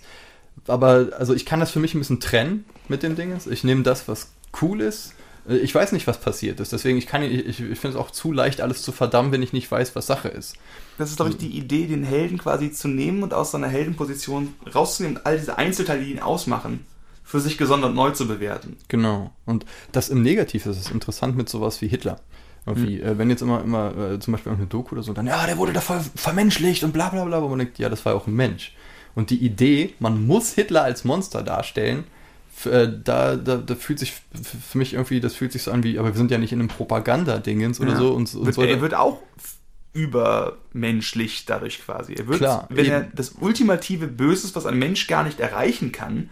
Aber also ich kann das für mich ein bisschen trennen mit den Dingen. Ich nehme das, was cool ist. Äh, Ich weiß nicht, was passiert ist. Deswegen, ich kann ich, ich, finde es auch zu leicht, alles zu verdammen, wenn ich nicht weiß, was Sache ist. Das ist, glaube ich, die Idee, den Helden quasi zu nehmen und aus seiner Heldenposition rauszunehmen und all diese Einzelteile, die ihn ausmachen, für sich gesondert neu zu bewerten. Genau. Und das im Negativ ist es interessant mit sowas wie Hitler. Irgendwie, äh, wenn jetzt immer, immer äh, zum Beispiel irgendeine Doku oder so, dann, ja, der wurde da voll vermenschlicht und bla bla bla, wo man denkt, ja, das war ja auch ein Mensch. Und die Idee, man muss Hitler als Monster darstellen, da, da, da fühlt sich für mich irgendwie, das fühlt sich so an wie, aber wir sind ja nicht in einem Propagandadingens oder Ja. so und, und Wird, so. er wird auch übermenschlich dadurch quasi. Er wird, Klar, wenn er eben. das ultimative Böses, was ein Mensch gar nicht erreichen kann,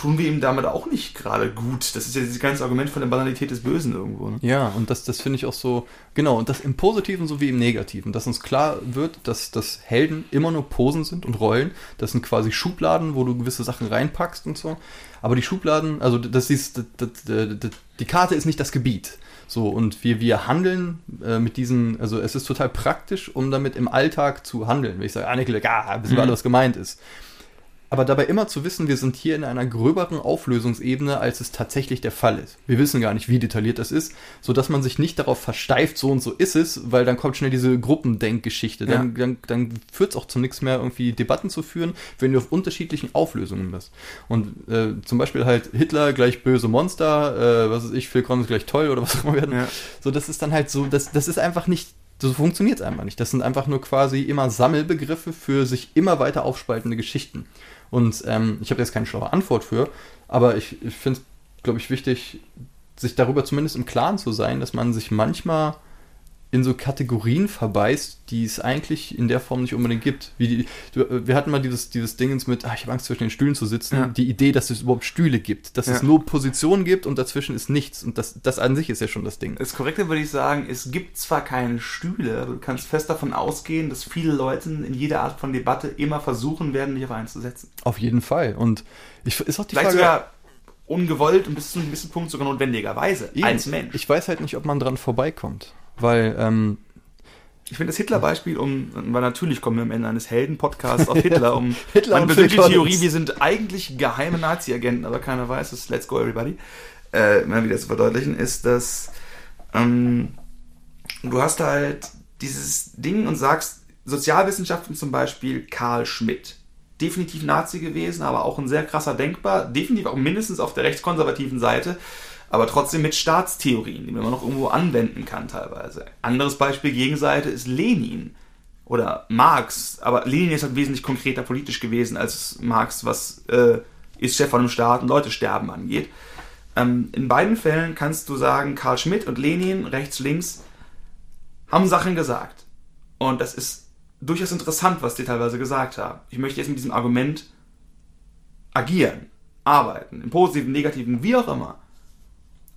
tun wir ihm damit auch nicht gerade gut. Das ist ja dieses ganze Argument von der Banalität des Bösen irgendwo. Ne? Ja, und das, das finde ich auch so, genau, und das im Positiven sowie im Negativen, dass uns klar wird, dass, dass Helden immer nur Posen sind und Rollen. Das sind quasi Schubladen, wo du gewisse Sachen reinpackst und so. Aber die Schubladen, also das ist, das, das, das, die Karte ist nicht das Gebiet. So, und wir, wir handeln äh, mit diesen, also es ist total praktisch, um damit im Alltag zu handeln. Wenn ich sage, Anneke, ja, wissen wir alle, was gemeint ist. Aber dabei immer zu wissen, wir sind hier in einer gröberen Auflösungsebene, als es tatsächlich der Fall ist. Wir wissen gar nicht, wie detailliert das ist, so dass man sich nicht darauf versteift, so und so ist es, weil dann kommt schnell diese Gruppendenkgeschichte. Dann, dann, dann führt es auch zu nichts mehr, irgendwie Debatten zu führen, wenn du auf unterschiedlichen Auflösungen bist. Und äh, zum Beispiel halt Hitler gleich böse Monster, äh, was weiß ich, Phil Collins gleich toll oder was auch immer werden. Ja. So, das ist dann halt so, das, das ist einfach nicht, so funktioniert es einfach nicht. Das sind einfach nur quasi immer Sammelbegriffe für sich immer weiter aufspaltende Geschichten. Und ähm, ich habe jetzt keine schlaue Antwort für, aber ich, ich finde es, glaube ich, wichtig, sich darüber zumindest im Klaren zu sein, dass man sich manchmal in so Kategorien verbeißt, die es eigentlich in der Form nicht unbedingt gibt. Wie die, äh, wir hatten mal dieses, dieses Dingens mit, ah, ich habe Angst zwischen den Stühlen zu sitzen, Ja. die Idee, dass es überhaupt Stühle gibt, dass es Ja. nur Positionen gibt und dazwischen ist nichts. Und das, das an sich ist ja schon das Ding. Das Korrekte würde ich sagen, es gibt zwar keine Stühle, aber du kannst fest davon ausgehen, dass viele Leute in jeder Art von Debatte immer versuchen werden, dich auf einen zu setzen. Auf jeden Fall. Und ich, ist auch die Vielleicht Frage, sogar ungewollt und bis zu einem gewissen Punkt sogar notwendigerweise Eben. als Mensch. Ich weiß halt nicht, ob man dran vorbeikommt. Weil, ähm, Ich finde das Hitler-Beispiel, um, weil natürlich kommen wir am Ende eines Helden-Podcasts auf Hitler, um Hitler und Phil persönliche Theorie, wir sind eigentlich geheime Nazi-Agenten, aber keiner weiß es, let's go everybody, äh, mal wieder zu verdeutlichen, ist, dass ähm, du hast halt dieses Ding und sagst, Sozialwissenschaften zum Beispiel Karl Schmidt. Definitiv Nazi gewesen, aber auch ein sehr krasser Denkbar, definitiv auch mindestens auf der rechtskonservativen Seite, aber trotzdem mit Staatstheorien, die man noch irgendwo anwenden kann teilweise. Anderes Beispiel Gegenseite ist Lenin oder Marx, aber Lenin ist halt wesentlich konkreter politisch gewesen als Marx, was äh, ist Chef von einem Staat und Leute sterben angeht. Ähm, in beiden Fällen kannst du sagen, Karl Schmidt und Lenin, rechts, links, haben Sachen gesagt. Und das ist durchaus interessant, was die teilweise gesagt haben. Ich möchte jetzt mit diesem Argument agieren, arbeiten, im positiven, negativen, wie auch immer.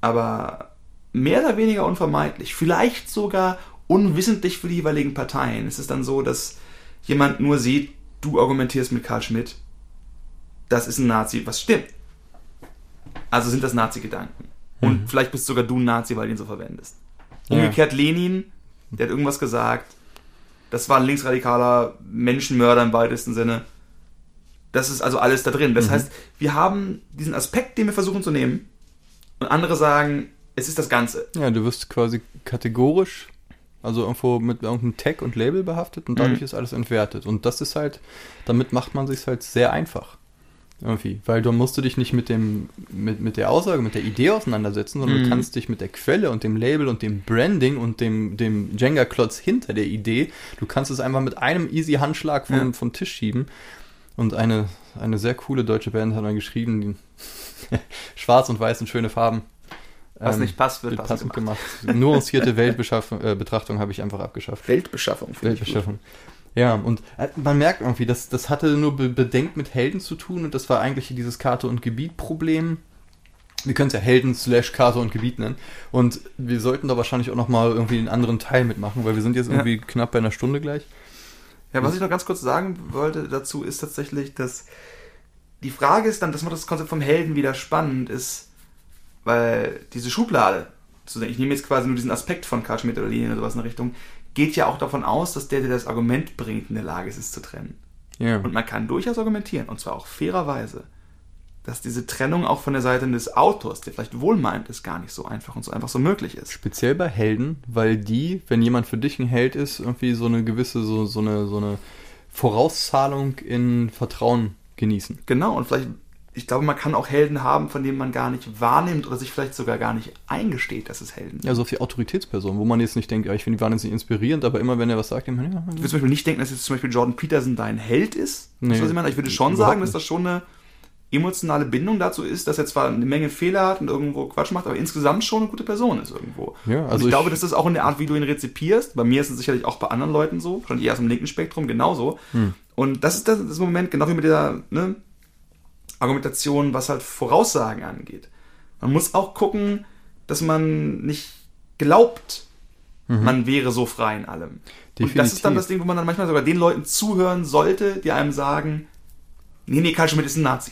Aber mehr oder weniger unvermeidlich, vielleicht sogar unwissentlich für die jeweiligen Parteien. Es ist dann so, dass jemand nur sieht, du argumentierst mit Karl Schmidt, das ist ein Nazi, was stimmt. Also sind das Nazi-Gedanken. Und Mhm. vielleicht bist sogar du ein Nazi, weil du ihn so verwendest. Ja. Umgekehrt Lenin, der hat irgendwas gesagt. Das war ein linksradikaler Menschenmörder im weitesten Sinne. Das ist also alles da drin. Das Mhm. heißt, wir haben diesen Aspekt, den wir versuchen zu nehmen, und andere sagen, es ist das Ganze. Ja, du wirst quasi kategorisch, also irgendwo mit irgendeinem Tag und Label behaftet und dadurch Mhm. ist alles entwertet. Und das ist halt, damit macht man sich halt sehr einfach. Irgendwie. Weil du musst du dich nicht mit dem, mit, mit der Aussage, mit der Idee auseinandersetzen, sondern Mhm. du kannst dich mit der Quelle und dem Label und dem Branding und dem, dem Jenga-Klotz hinter der Idee, du kannst es einfach mit einem easy Handschlag vom, Ja. vom Tisch schieben. Und eine, eine sehr coole deutsche Band hat dann geschrieben, die schwarz und weiß und schöne Farben. Was Ähm, nicht passt, wird wird passend passend gemacht. Nuancierte Weltbetrachtung äh, habe ich einfach abgeschafft. Weltbeschaffung. finde ich gut. Weltbeschaffung. Ja, und äh, man merkt irgendwie, das, das hatte nur be bedenkt mit Helden zu tun und das war eigentlich dieses Karte- und Gebiet-Problem. Wir können es ja Helden slash Karte und Gebiet nennen. Und wir sollten da wahrscheinlich auch nochmal irgendwie einen anderen Teil mitmachen, weil wir sind jetzt Ja. irgendwie knapp bei einer Stunde gleich. Ja, was ich noch ganz kurz sagen wollte dazu, ist tatsächlich, dass die Frage ist dann, das macht das Konzept vom Helden wieder spannend, ist, weil diese Schublade, ich nehme jetzt quasi nur diesen Aspekt von Karl Schmidt oder Lenin oder sowas in der Richtung, geht ja auch davon aus, dass der, der das Argument bringt, in der Lage ist, es zu trennen. Ja. Und man kann durchaus argumentieren, und zwar auch fairerweise, dass diese Trennung auch von der Seite des Autors, der vielleicht wohlmeint ist, gar nicht so einfach und so einfach so möglich ist. Speziell bei Helden, weil die, wenn jemand für dich ein Held ist, irgendwie so eine gewisse, so, so eine, so eine Vorauszahlung in Vertrauen genießen. Genau, und vielleicht, ich glaube, man kann auch Helden haben, von denen man gar nicht wahrnimmt oder sich vielleicht sogar gar nicht eingesteht, dass es Helden sind. Ja, so viel Autoritätsperson, wo man jetzt nicht denkt, ja, ich finde die wahnsinnig inspirierend, aber immer wenn er was sagt, denkt man, ja, Ich würde zum Beispiel nicht denken, dass jetzt zum Beispiel Jordan Peterson dein Held ist. Nee, was ich, meine? ich würde schon sagen, dass das schon eine emotionale Bindung dazu ist, dass er zwar eine Menge Fehler hat und irgendwo Quatsch macht, aber insgesamt schon eine gute Person ist irgendwo. Ja, und also ich, glaube, ich- das ist auch in der Art, wie du ihn rezipierst. Bei mir ist es sicherlich auch bei anderen Leuten so, schon eher aus dem linken Spektrum genauso. Hm. Und das ist das, das Moment, genau wie mit der ne, Argumentation, was halt Voraussagen angeht. Man muss auch gucken, dass man nicht glaubt, man wäre so frei in allem. Und das ist dann Mhm. Definitiv. das Ding, wo man dann manchmal sogar den Leuten zuhören sollte, die einem sagen, nee, nee, Karl Schmidt ist ein Nazi.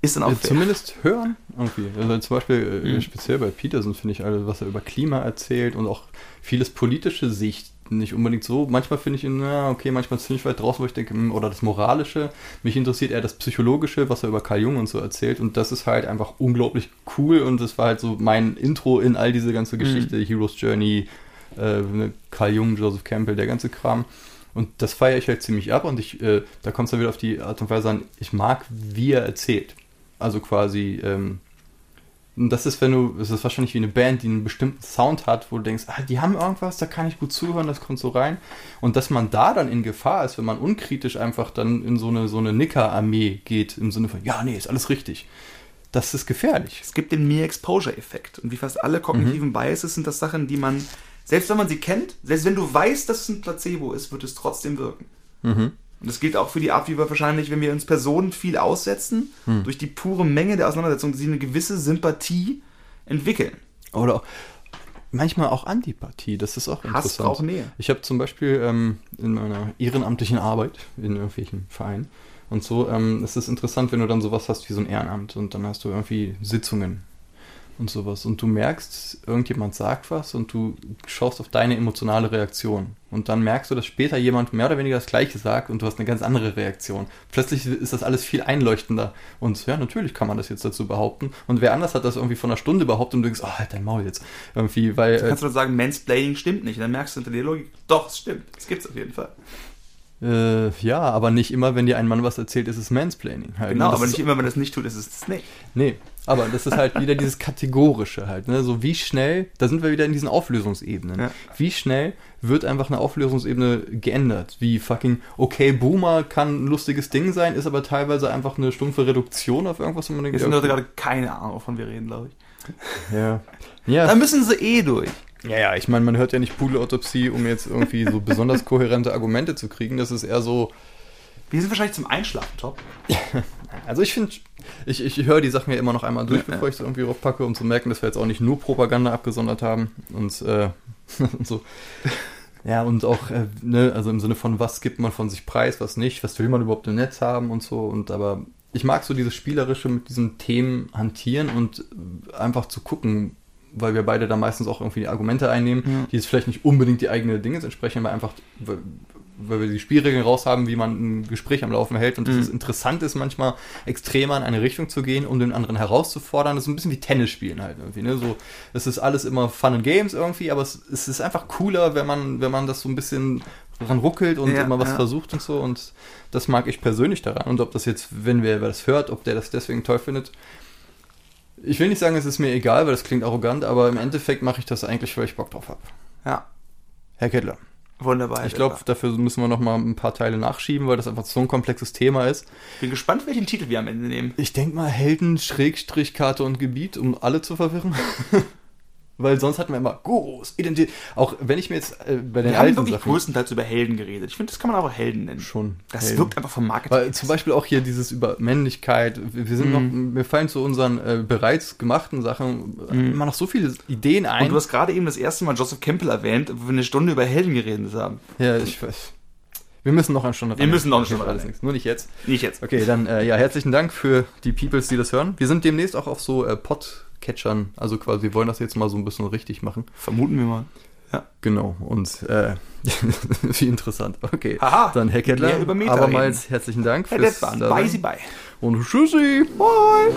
Ist dann auch Ja, zumindest hören irgendwie. Also zum Beispiel äh, Mhm. speziell bei Peterson finde ich alles, was er über Klima erzählt und auch vieles politische Sicht nicht unbedingt so. Manchmal finde ich ihn, na, okay, manchmal ziemlich weit draußen, wo ich denke, hm, oder das Moralische. Mich interessiert eher das Psychologische, was er über Carl Jung und so erzählt. Und das ist halt einfach unglaublich cool und das war halt so mein Intro in all diese ganze Geschichte, Hero's Journey, äh, Carl Jung, Joseph Campbell, der ganze Kram. Und das feiere ich halt ziemlich ab und ich, äh, da kommt es dann wieder auf die Art und Weise an, ich mag, wie er erzählt. Also quasi, ähm, und das ist, wenn du, es ist wahrscheinlich wie eine Band, die einen bestimmten Sound hat, wo du denkst, ah, die haben irgendwas, da kann ich gut zuhören, das kommt so rein. Und dass man da dann in Gefahr ist, wenn man unkritisch einfach dann in so eine, so eine Nicker-Armee geht, im Sinne von, ja, nee, ist alles richtig. Das ist gefährlich. Es gibt den Mere-Exposure-Effekt. Und wie fast alle kognitiven Mhm. Biases sind das Sachen, die man, selbst wenn man sie kennt, selbst wenn du weißt, dass es ein Placebo ist, wird es trotzdem wirken. Mhm. Und das gilt auch für die Art, wie wir wahrscheinlich, wenn wir uns Personen viel aussetzen, Hm. durch die pure Menge der Auseinandersetzung, sie eine gewisse Sympathie entwickeln. Oder manchmal auch Antipathie, das ist auch Hass interessant. braucht Nähe. Ich habe zum Beispiel ähm, in meiner ehrenamtlichen Arbeit in irgendwelchen Vereinen und so, ähm, es ist interessant, wenn du dann sowas hast wie so ein Ehrenamt und dann hast du irgendwie Sitzungen und sowas und du merkst, irgendjemand sagt was und du schaust auf deine emotionale Reaktion und dann merkst du, dass später jemand mehr oder weniger das Gleiche sagt und du hast eine ganz andere Reaktion. Plötzlich ist das alles viel einleuchtender und ja, natürlich kann man das jetzt dazu behaupten und wer anders hat das irgendwie vor einer Stunde behauptet und du denkst, oh, halt dein Maul jetzt. Irgendwie, weil... Du kannst du sagen, Mansplaining stimmt nicht. Und dann merkst du hinter der Logik, doch, es stimmt. Es gibt's auf jeden Fall. Äh, ja, aber nicht immer, wenn dir ein Mann was erzählt, ist es Mansplaining. Halt. Genau, Das aber nicht immer, wenn das nicht tut, ist es das nicht. Nee, aber das ist halt wieder dieses Kategorische halt, ne? So wie schnell, da sind wir wieder in diesen Auflösungsebenen. Ja. Wie schnell wird einfach eine Auflösungsebene geändert? Wie fucking, okay, Boomer kann ein lustiges Ding sein, ist aber teilweise einfach eine stumpfe Reduktion auf irgendwas, wo man denkt, Jetzt sind Leute gerade keine Ahnung, wovon wir reden, glaube ich. ja. Da Ja, müssen sie eh durch. Ja, ja, ich meine, man hört ja nicht Pudelautopsie, um jetzt irgendwie so besonders kohärente Argumente zu kriegen. Das ist eher so, Wir sind wahrscheinlich zum Einschlafen top. Also ich finde, ich, ich höre die Sachen ja immer noch einmal durch, Ja, bevor ich sie irgendwie draufpacke, um zu merken, dass wir jetzt auch nicht nur Propaganda abgesondert haben und, äh, und so. Ja, und auch, äh, ne, also im Sinne von, was gibt man von sich preis, was nicht, was will man überhaupt im Netz haben und so. Und aber ich mag so dieses Spielerische mit diesen Themen hantieren und einfach zu gucken, weil wir beide da meistens auch irgendwie die Argumente einnehmen, Ja. die jetzt vielleicht nicht unbedingt die eigene Dinge entsprechen, aber einfach, weil weil wir die Spielregeln raus haben, wie man ein Gespräch am Laufen hält und Mhm. es ist interessant ist, manchmal extremer in eine Richtung zu gehen, um den anderen herauszufordern. Das ist ein bisschen wie Tennis spielen halt irgendwie. Ne? So, es ist alles immer Fun and Games irgendwie, aber es, es ist einfach cooler, wenn man, wenn man das so ein bisschen dran ruckelt und Ja, immer was ja. versucht und so. Und das mag ich persönlich daran. Und ob das jetzt, wenn wer das hört, ob der das deswegen toll findet, ich will nicht sagen, es ist mir egal, weil das klingt arrogant, aber im Endeffekt mache ich das eigentlich, weil ich Bock drauf habe. Ja, Herr Kettler, wunderbar. ich glaube, dafür müssen wir noch mal ein paar Teile nachschieben, weil das einfach so ein komplexes Thema ist. bin gespannt, welchen Titel wir am Ende nehmen. Ich denke mal Helden, Schrägstrich, Karte und Gebiet, um alle zu verwirren. weil sonst hatten wir immer Gurus, Identität. Auch wenn ich mir jetzt äh, bei den Wir haben alten wirklich Sachen größtenteils über Helden geredet. Ich finde, das kann man aber Helden nennen. schon. Das Helden. wirkt einfach vom Marketing. Weil zum Beispiel auch hier dieses über Männlichkeit, wir sind Mhm. noch, mir fallen zu unseren äh, bereits gemachten Sachen Mhm. immer noch so viele Ideen ein. Und du hast gerade eben das erste Mal Joseph Campbell erwähnt, wo wir eine Stunde über Helden geredet haben. ja, ich weiß. Wir müssen noch eine Stunde Wir müssen noch eine Stunde nichts, Nur nicht jetzt. Nicht jetzt. Okay, dann äh, ja, herzlichen Dank für die Peoples, die das hören. Wir sind demnächst auch auf so äh, Catchern. Also quasi, wir wollen das jetzt mal so ein bisschen richtig machen. Vermuten wir mal. Ja. Genau, und äh, wie interessant. Okay, Aha, dann Herr Kettler, Über abermals reden. herzlichen Dank Herr fürs bye bye. Und tschüssi. Bye.